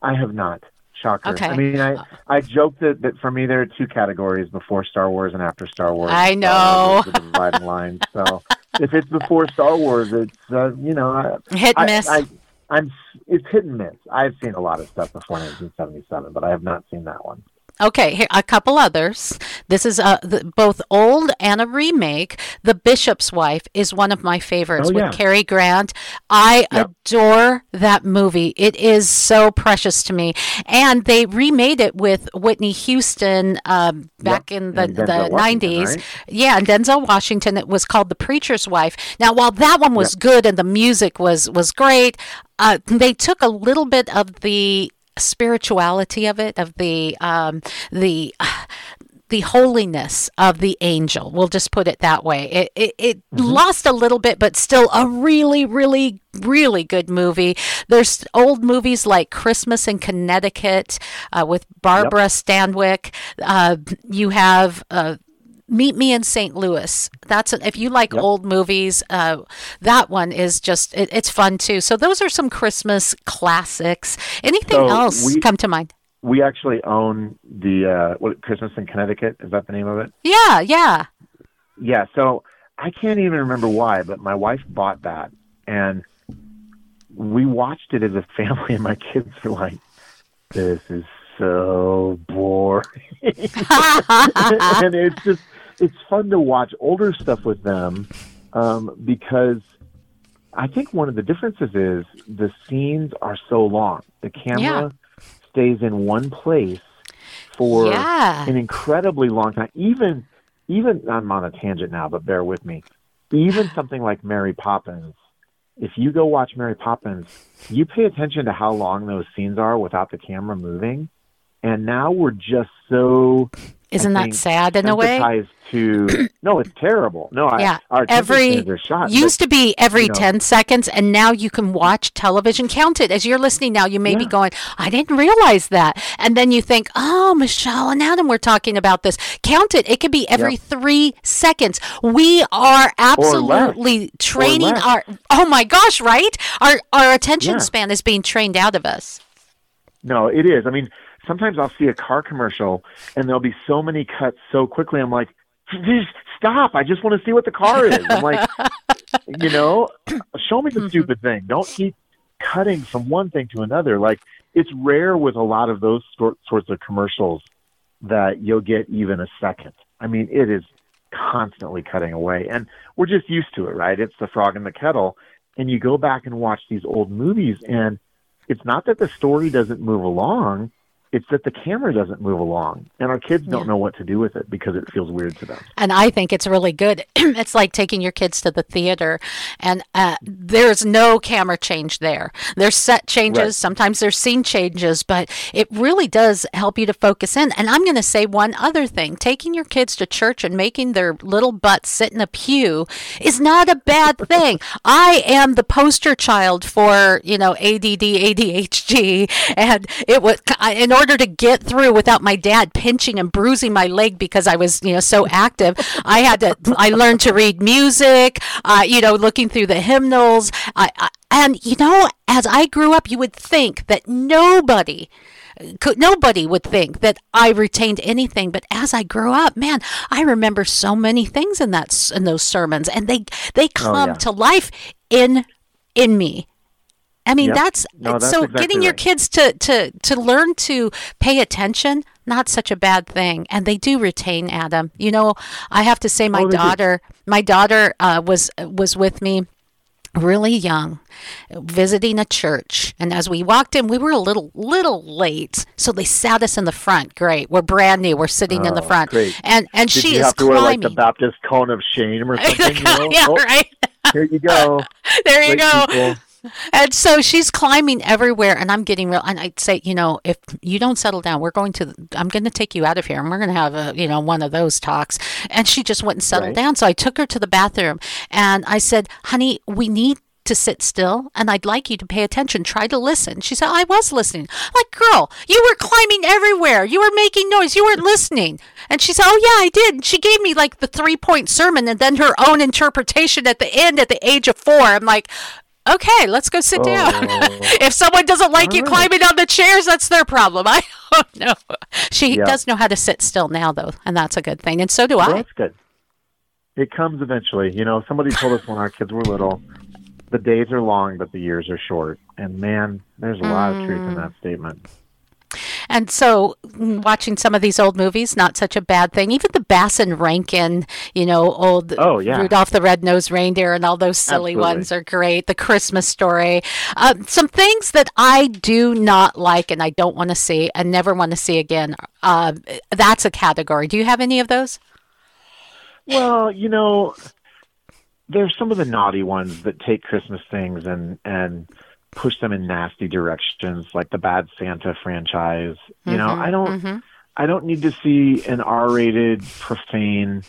I have not. Shocker. Okay. I mean, I I joked that, that for me there are two categories: before Star Wars and after Star Wars. I know. Wars is the dividing line. So if it's before Star Wars, it's uh, you know I, Hit I- miss. I, I'm it's hit and miss. I've seen a lot of stuff before 1977, but I have not seen that one. Okay, here, a couple others. This is uh, the, both old and a remake. The Bishop's Wife is one of my favorites Oh, with yeah. Cary Grant. I Yep. adore that movie. It is so precious to me. And they remade it with Whitney Houston um, back in the, the Washington, 90s. right? Yeah, and Denzel Washington. It was called The Preacher's Wife. Now, while that one was good and the music was was great, uh, they took a little bit of the spirituality of it, of the um, the the holiness of the angel. We'll just put it that way. It it, it lost a little bit, but still a really, really, really good movie. There's old movies like Christmas in Connecticut uh, with Barbara Stanwyck. Uh, you have. Uh, Meet Me in St. Louis. That's if you like old movies. Uh, that one is just it, it's fun too. So those are some Christmas classics. Anything So else we- come to mind? We actually own the uh, what Christmas in Connecticut. Is that the name of it? Yeah, yeah. Yeah, so I can't even remember why, but my wife bought that and we watched it as a family and my kids were like, This is so boring and it's just it's fun to watch older stuff with them um, because I think one of the differences is the scenes are so long. The camera stays in one place for Yeah. an incredibly long time. Even even I'm on a tangent now, but bear with me. Even something like Mary Poppins, if you go watch Mary Poppins, you pay attention to how long those scenes are without the camera moving. And now we're just so Isn't that sad in a way? To no, it's terrible. No, yeah, I, our every shot. used but, to be every you know, 10 seconds and now you can watch television count it as you're listening now you may be going i didn't realize that and then you think oh michelle and adam were talking about this count it it could be every Yep. three seconds we are absolutely training our oh my gosh right our our attention Yeah. span is being trained out of us No, it is. I mean, sometimes I'll see a car commercial and there'll be so many cuts so quickly. I'm like, just stop. I just want to see what the car is. I'm like, you know, show me the Mm-hmm. stupid thing. Don't keep cutting from one thing to another. Like, it's rare with a lot of those sort, sorts of commercials that you'll get even a second. I mean, it is constantly cutting away. And we're just used to it, right? It's the frog in the kettle. And you go back and watch these old movies, and it's not that the story doesn't move along, it's that the camera doesn't move along. And our kids don't know what to do with it because it feels weird to them. and I think it's really good. it's like taking your kids to the theater, and uh, there's no camera change there. There's set changes, Right. sometimes there's scene changes, but it really does help you to focus in. And I'm going to say one other thing: taking your kids to church and making their little butts sit in a pew is not a bad thing. I am the poster child for you know ADD, ADHD, and it was in order to get through without my dad pinching and bruising my leg because I was you know so active. I had to. I learned to read music. Uh, you know, looking through the hymnals. I, I, and you know, as I grew up, you would think that nobody could nobody would think that I retained anything but as I grew up man I remember so many things in that in those sermons and they they come yeah. to life in in me I mean Yep. that's, No, that's so exactly getting your right. kids to to to learn to pay attention not such a bad thing and they do retain Adam you know I have to say my Oh, daughter my daughter uh, was was with me really young, visiting a church. And as we walked in, we were a little little late, so they sat us in the front. Great, we're brand new. We're sitting in the Oh, front, great. and and Did she you is have to wear like climbing. the Baptist cone of shame or something? you know? yeah, Oh, right. Here you go. There you Great go. people. And so she's climbing everywhere, and I'm getting real. And I'd say, you know, if you don't settle down, we're going to. I'm going to take you out of here, and we're going to have a, you know, one of those talks. And she just went and settled Right. down. So I took her to the bathroom, and I said, "Honey, we need." To sit still, and I'd like you to pay attention. Try to listen. She said, I was listening. I'm like, girl, you were climbing everywhere. You were making noise. You weren't listening. And she said, Oh, yeah, I did. And she gave me like the three point sermon and then her own interpretation at the end at the age of four. I'm like, okay, let's go sit down. if someone doesn't like you Oh. All right. climbing on the chairs, that's their problem. I don't know. She Yeah. does know how to sit still now, though, and that's a good thing. And so do Well, I. that's good. It comes eventually. You know, somebody told us when our kids were little, the days are long, but the years are short. And man, there's a lot of truth in Mm. that statement. And so, watching some of these old movies, not such a bad thing. Even the Bass and Rankin, you know, old Oh, yeah. Rudolph the Red-Nosed Reindeer, and all those silly Absolutely. ones are great. The Christmas Story, uh, some things that I do not like and I don't want to see and never want to see again. Uh, that's a category. Do you have any of those? Well, you know, there's some of the naughty ones that take Christmas things and and push them in nasty directions, like the Bad Santa franchise. You know, Mhm, I don't mhm. I don't need to see an R-rated, profane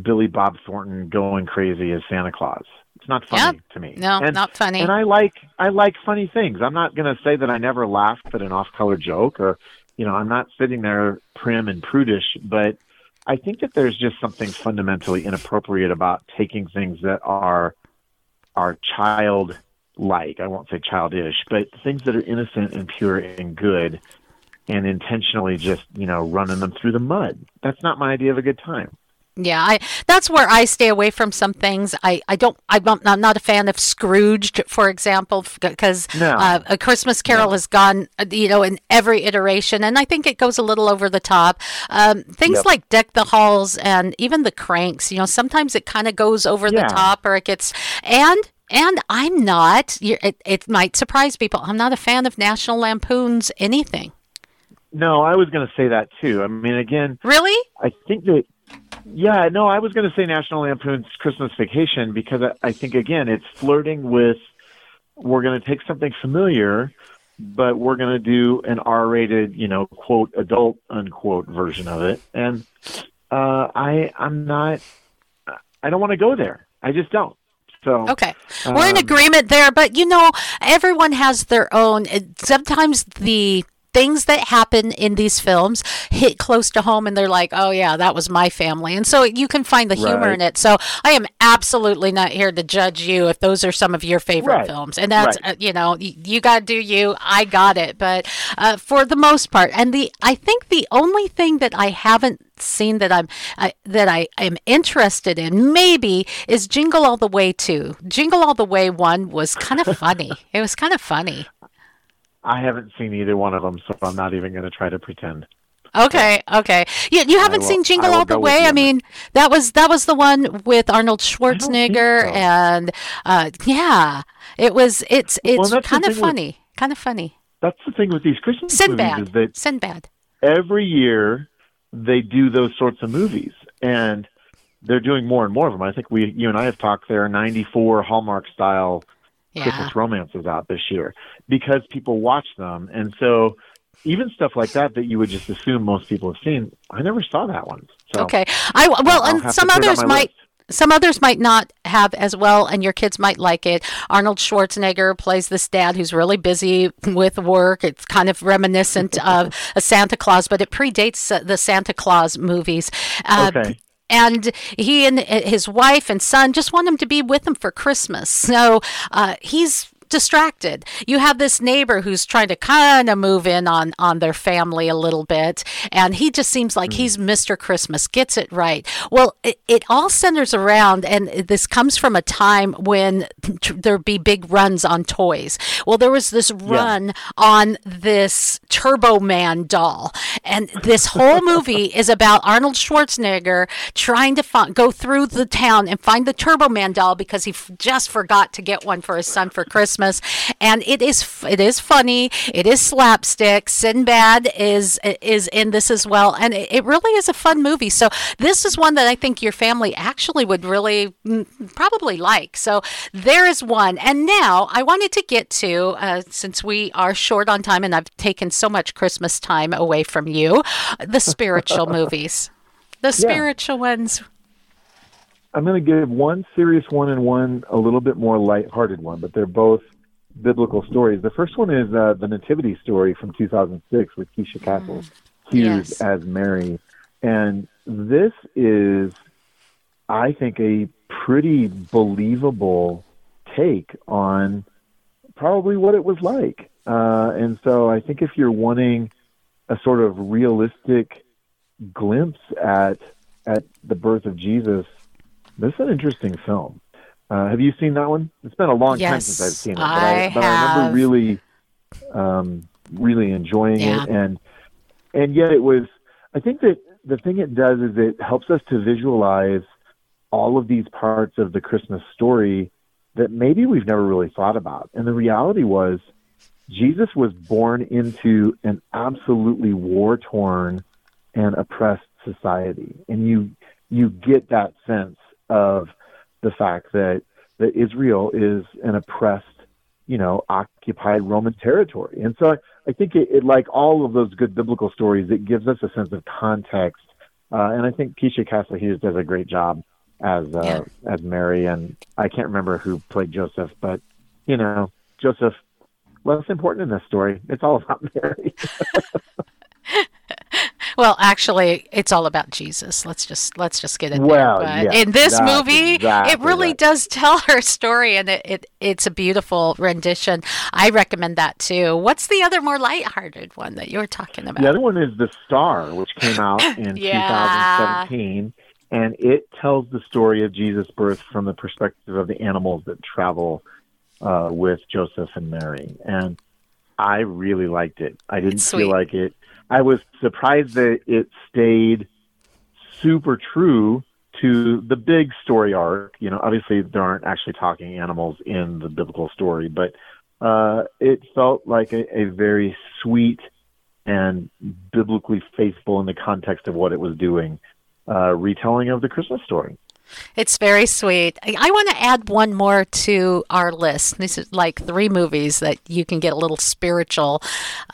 Billy Bob Thornton going crazy as Santa Claus. It's not funny Yep. to me. No, and, not funny. And I like I like funny things. I'm not going to say that I never laughed at an off-color joke or you know, I'm not sitting there prim and prudish, but I think that there's just something fundamentally inappropriate about taking things that are are child like. I won't say childish, but things that are innocent and pure and good and intentionally just, you know, running them through the mud. That's not my idea of a good time. Yeah, I that's where I stay away from some things. I, I don't I'm not, I'm not a fan of Scrooged, for example, because No. uh, a Christmas Carol has gone, uh, you know, in every iteration, and I think it goes a little over the top. Um, things Yep. like Deck the Halls and even the Kranks, you know, sometimes it kind of goes over Yeah. the top, or it gets and. And I'm not. you're- It, it might surprise people. I'm not a fan of National Lampoon's anything. No, I was going to say that too. I mean, again, Really? I think that, yeah, no, I was going to say National Lampoon's Christmas Vacation because I, I think, again, it's flirting with we're going to take something familiar, but we're going to do an R rated, you know, quote, adult, unquote version of it. And uh, I, I'm not, I don't want to go there. I just don't. So, Okay. We're in um, agreement there, but you know, everyone has their own. Sometimes the things that happen in these films hit close to home and they're like, oh, yeah, that was my family. And so you can find the humor Right. in it. So I am absolutely not here to judge you if those are some of your favorite Right. films. And that's, Right. uh, you know, y- you got to do you. I got it. But uh, for the most part, and the, I think the only thing that I haven't seen that I'm I, that I am interested in maybe is Jingle All the Way 2. Jingle All the Way 1 was kind of funny. it was kind of funny. I haven't seen either one of them, so I'm not even going to try to pretend. Okay, okay. You, you haven't will- seen Jingle All the Way? I mean, that was that was the one with Arnold Schwarzenegger so. and uh yeah, it was it's it's the kind of thing with- funny. Kind of funny. That's the thing with these Christmas movies Sinbad. is that Sinbad. every year they do those sorts of movies and they're doing more and more of them. I think we you and I have talked there are 94 Hallmark style Yeah. Christmas romances out this year because people watch them and so even stuff like that that you would just assume most people have seen, I never saw that one. So Okay. I well, I'll and some to put it on others might. list. Some others might not have as well, and your kids might like it. Arnold Schwarzenegger plays this dad who's really busy with work. It's kind of reminiscent of a Santa Claus, but it predates uh, the Santa Claus movies. Uh, Okay. And he and his wife and son just want him to be with them for Christmas. So uh, he's distracted. You have this neighbor who's trying to kind of move in on on their family a little bit, and he just seems like hmm. he's Mr. Christmas, gets it right. Well, it, it all centers around, and this comes from a time when there'd be big runs on toys. Well, there was this run on this Turbo Man doll, and this whole movie is about Arnold Schwarzenegger trying to fi- go through the town and find the Turbo Man doll because he f- just forgot to get one for his son for Christmas. And it is it is funny. It is slapstick. Sinbad is is in this as well, and it, it really is a fun movie. So this is one that I think your family actually would really mm, probably like. So there is one. And now I wanted to get to uh, since we are short on time, and I've taken so much Christmas time away from you, the spiritual movies, the spiritual ones. I'm going to give one serious one and one a little bit more lighthearted one, but they're both biblical stories. The first one is uh, the Nativity story from 2006 with Keisha Castle Hughes Yes. as Mary, and this is, I think, a pretty believable take on probably what it was like. Uh, and so I think if you're wanting a sort of realistic glimpse at at the birth of Jesus, this is an interesting film. Uh, have you seen that one? It's been a long time since I've seen it, but I I, but I remember really, um, really enjoying Yeah. it, and and yet it was. I think that the thing it does is it helps us to visualize all of these parts of the Christmas story that maybe we've never really thought about. And the reality was, Jesus was born into an absolutely war torn and oppressed society. And you you get that sense of the fact that that Israel is an oppressed, you know, occupied Roman territory. And so I, I think it, it like all of those good biblical stories, it gives us a sense of context. Uh, and I think Keisha Castle Hughes does a great job as uh, as Mary, and I can't remember who played Joseph, but you know, Joseph less important in this story. It's all about Mary. Well, actually, it's all about Jesus. Let's just let's just get it Well, there. But yeah, in this movie, it really right. does tell her story, and it, it it's a beautiful rendition. I recommend that too. What's the other more lighthearted one that you're talking about? The other one is The Star, which came out in Yeah. 2017, and it tells the story of Jesus' birth from the perspective of the animals that travel uh, with Joseph and Mary. And I really liked it. I didn't feel like it. I was surprised that it stayed super true to the big story arc. You know, obviously there aren't actually talking animals in the biblical story, but uh, it felt like a, a very sweet and biblically faithful in the context of what it was doing, uh, retelling of the Christmas story. It's very sweet. I, I want to add one more to our list. This is like three movies that you can get a little spiritual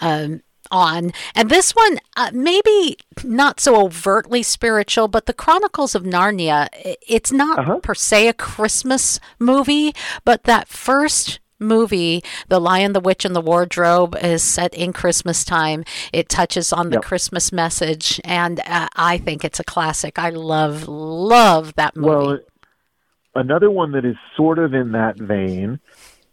um, on. And this one, uh, maybe not so overtly spiritual, but The Chronicles of Narnia, it's not per se a Christmas movie, but that first movie, The Lion, the Witch, and the Wardrobe, is set in Christmas time. It touches on the Yep. Christmas message, and uh, I think it's a classic. I love, love that movie. Well, another one that is sort of in that vein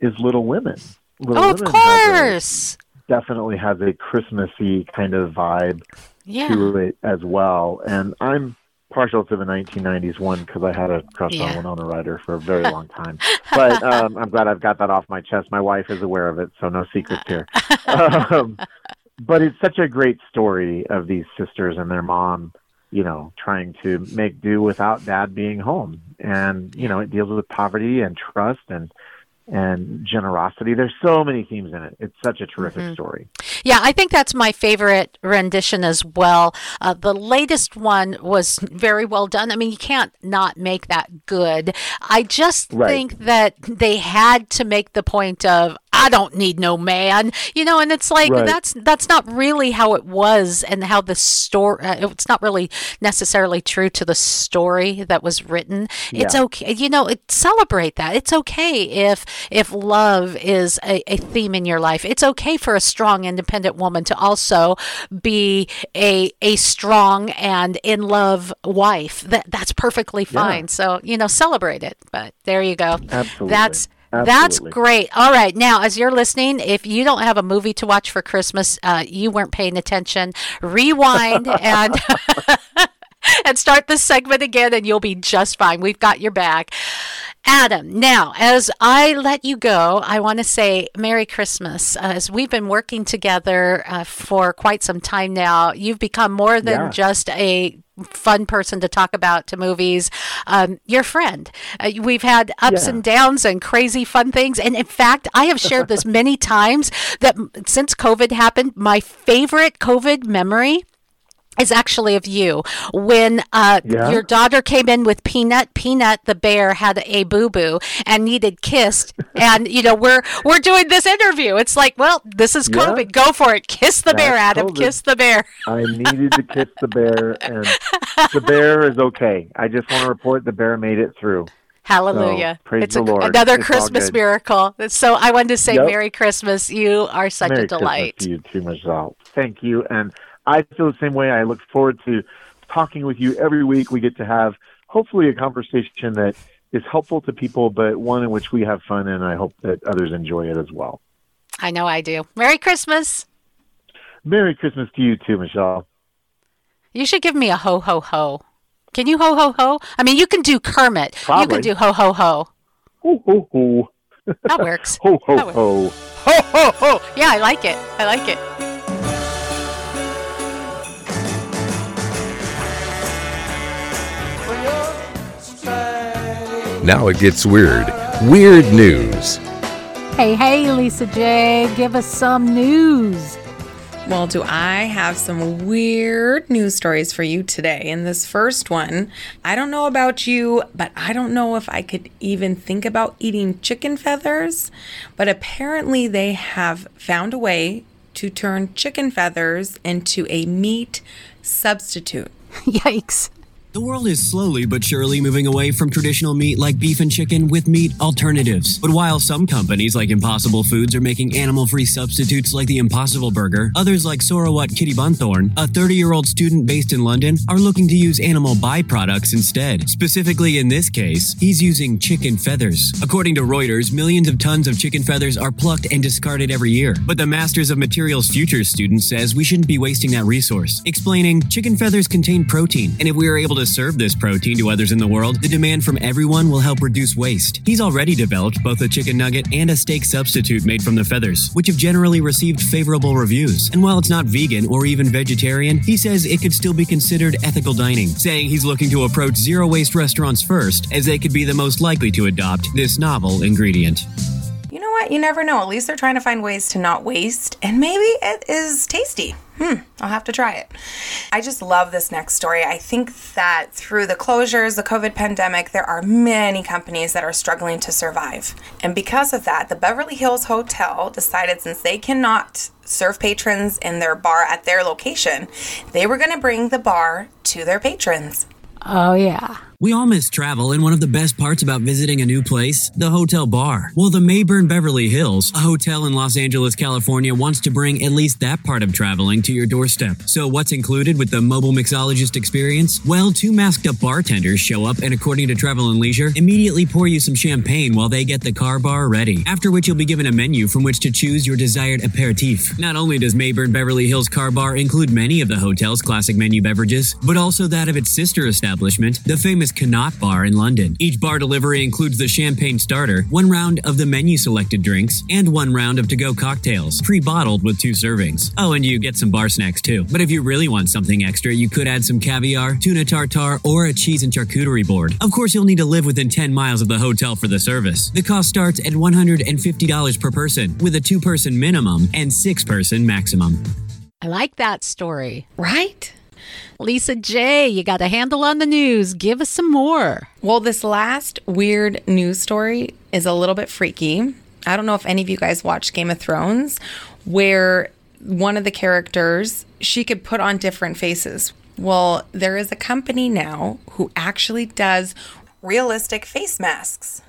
is Little Women. Little oh, of Women a- course. Definitely has a Christmassy kind of vibe Yeah. to it as well. And I'm partial to the 1990s one because I had a crush Yeah. on Winona Ryder for a very long time. But um, I'm glad I've got that off my chest. My wife is aware of it, so no secrets here. um, but it's such a great story of these sisters and their mom, you know, trying to make do without dad being home. And, you know, it deals with poverty and trust and and generosity. There's so many themes in it. It's such a terrific Mm-hmm. story. Yeah, I think that's my favorite rendition as well. Uh, the latest one was very well done. I mean, you can't not make that good. I just Right. think that they had to make the point of I don't need no man, you know, and it's like Right. that's that's not really how it was, and how the story. Uh, it's not really necessarily true to the story that was written. It's okay, you know. It, celebrate that. It's okay if if love is a, a theme in your life. It's okay for a strong, independent woman to also be a a strong and in love wife. That that's perfectly Yeah. fine. So you know, celebrate it. But there you go. Absolutely. That's That's great. All right. Now, as you're listening, if you don't have a movie to watch for Christmas, uh, you weren't paying attention. Rewind and. and start this segment again, and you'll be just fine. We've got your back. Adam, now, as I let you go, I want to say Merry Christmas. Uh, as we've been working together uh, for quite some time now, you've become more than Yeah. just a fun person to talk about to movies. Um, your friend. Uh, we've had ups Yeah. and downs and crazy fun things. And in fact, I have shared this many times that since COVID happened, my favorite COVID memory is actually of you when uh, Yeah? your daughter came in with Peanut. Peanut, the bear, had a boo boo and needed kissed. and you know we're we're doing this interview. It's like, well, this is Yeah. COVID. Go for it. Kiss the bear, Adam. COVID. Kiss the bear. I needed to kiss the bear, and the bear is okay. I just want to report the bear made it through. Hallelujah. So, praise it's the a- Lord. another It's Christmas miracle. So I wanted to say Yep. Merry Christmas. You are such Merry a delight. Christmas to you too, Michelle. Thank you, and I feel the same way. I look forward to talking with you every week. We get to have hopefully a conversation that is helpful to people, but one in which we have fun, and I hope that others enjoy it as well. I know I do. Merry Christmas. Merry Christmas to you too, Michelle. You should give me a ho ho ho. Can you ho ho ho? I mean, you can do Kermit. You can do ho ho ho. Ho ho ho. That works. ho ho ho. Ho ho ho. Yeah, I like it. I like it. Now it gets weird. Weird news. Hey, hey, Lisa J, give us some news. Well, do I have some weird news stories for you today? In this first one, I don't know about you, but I don't know if I could even think about eating chicken feathers. But apparently, they have found a way to turn chicken feathers into a meat substitute. Yikes. The world is slowly but surely moving away from traditional meat like beef and chicken with meat alternatives. But while some companies like Impossible Foods are making animal free substitutes like the Impossible Burger, others like Sorawit Kittibanthorn, a 30 year old student based in London, are looking to use animal byproducts instead. Specifically in this case, he's using chicken feathers. According to Reuters, millions of tons of chicken feathers are plucked and discarded every year. But the Masters of Materials Futures student says we shouldn't be wasting that resource, explaining chicken feathers contain protein, and if we are able to serve this protein to others in the world, the demand from everyone will help reduce waste. He's already developed both a chicken nugget and a steak substitute made from the feathers, which have generally received favorable reviews. And while it's not vegan or even vegetarian, he says it could still be considered ethical dining, saying he's looking to approach zero waste restaurants first, as they could be the most likely to adopt this novel ingredient. You know what? You never know. At least they're trying to find ways to not waste, and maybe it is tasty. Hmm, I'll have to try it. I just love this next story. I think that through the closures, the COVID pandemic, there are many companies that are struggling to survive. And because of that, the Beverly Hills Hotel decided since they cannot serve patrons in their bar at their location, they were going to bring the bar to their patrons. Oh, yeah. We all miss travel, and one of the best parts about visiting a new place, the hotel bar. Well, the Maybourne Beverly Hills, a hotel in Los Angeles, California, wants to bring at least that part of traveling to your doorstep. So, what's included with the mobile mixologist experience? Well, two masked up bartenders show up and, according to Travel and Leisure, immediately pour you some champagne while they get the car bar ready. After which, you'll be given a menu from which to choose your desired aperitif. Not only does Maybourne Beverly Hills Car Bar include many of the hotel's classic menu beverages, but also that of its sister establishment, the famous Connaught Bar in London. Each bar delivery includes the champagne starter, one round of the menu selected drinks, and one round of to go cocktails, pre bottled with two servings. Oh, and you get some bar snacks too. But if you really want something extra, you could add some caviar, tuna tartare, or a cheese and charcuterie board. Of course, you'll need to live within 10 miles of the hotel for the service. The cost starts at $150 per person, with a two person minimum and six person maximum. I like that story. Right? Lisa J, you got a handle on the news. Give us some more. Well, this last weird news story is a little bit freaky. I don't know if any of you guys watched Game of Thrones, where one of the characters, she could put on different faces. Well, there is a company now who actually does realistic face masks.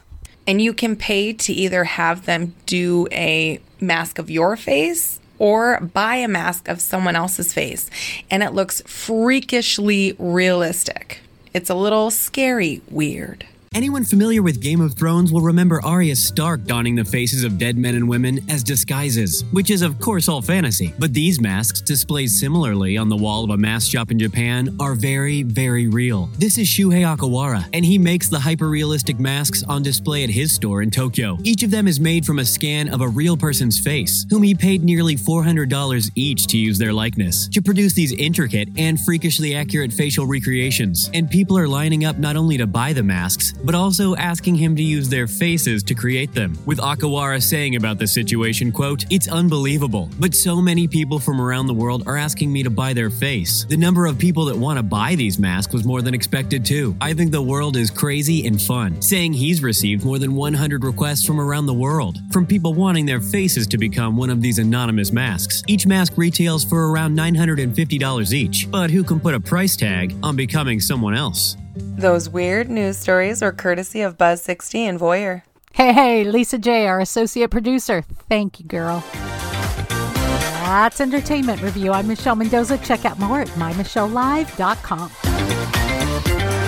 And you can pay to either have them do a mask of your face or buy a mask of someone else's face. And it looks freakishly realistic. It's a little scary weird. Anyone familiar with Game of Thrones will remember Arya Stark donning the faces of dead men and women as disguises, which is, of course, all fantasy. But these masks, displayed similarly on the wall of a mask shop in Japan, are very, very real. This is Shuhei Okawara, and he makes the hyper realistic masks on display at his store in Tokyo. Each of them is made from a scan of a real person's face, whom he paid nearly $400 each to use their likeness, to produce these intricate and freakishly accurate facial recreations. And people are lining up not only to buy the masks, but also asking him to use their faces to create them. With Okawara saying about the situation, quote, It's unbelievable, but so many people from around the world are asking me to buy their face. The number of people that want to buy these masks was more than expected too. I think the world is crazy and fun, saying he's received more than 100 requests from around the world, from people wanting their faces to become one of these anonymous masks. Each mask retails for around $950 each, but who can put a price tag on becoming someone else? Those weird news stories are courtesy of Buzz60 and Veuer. Hey, hey, Lisa J., our associate producer. Thank you, girl. That's Entertainment Review. I'm Michelle Mendoza. Check out more at mymichellelive.com.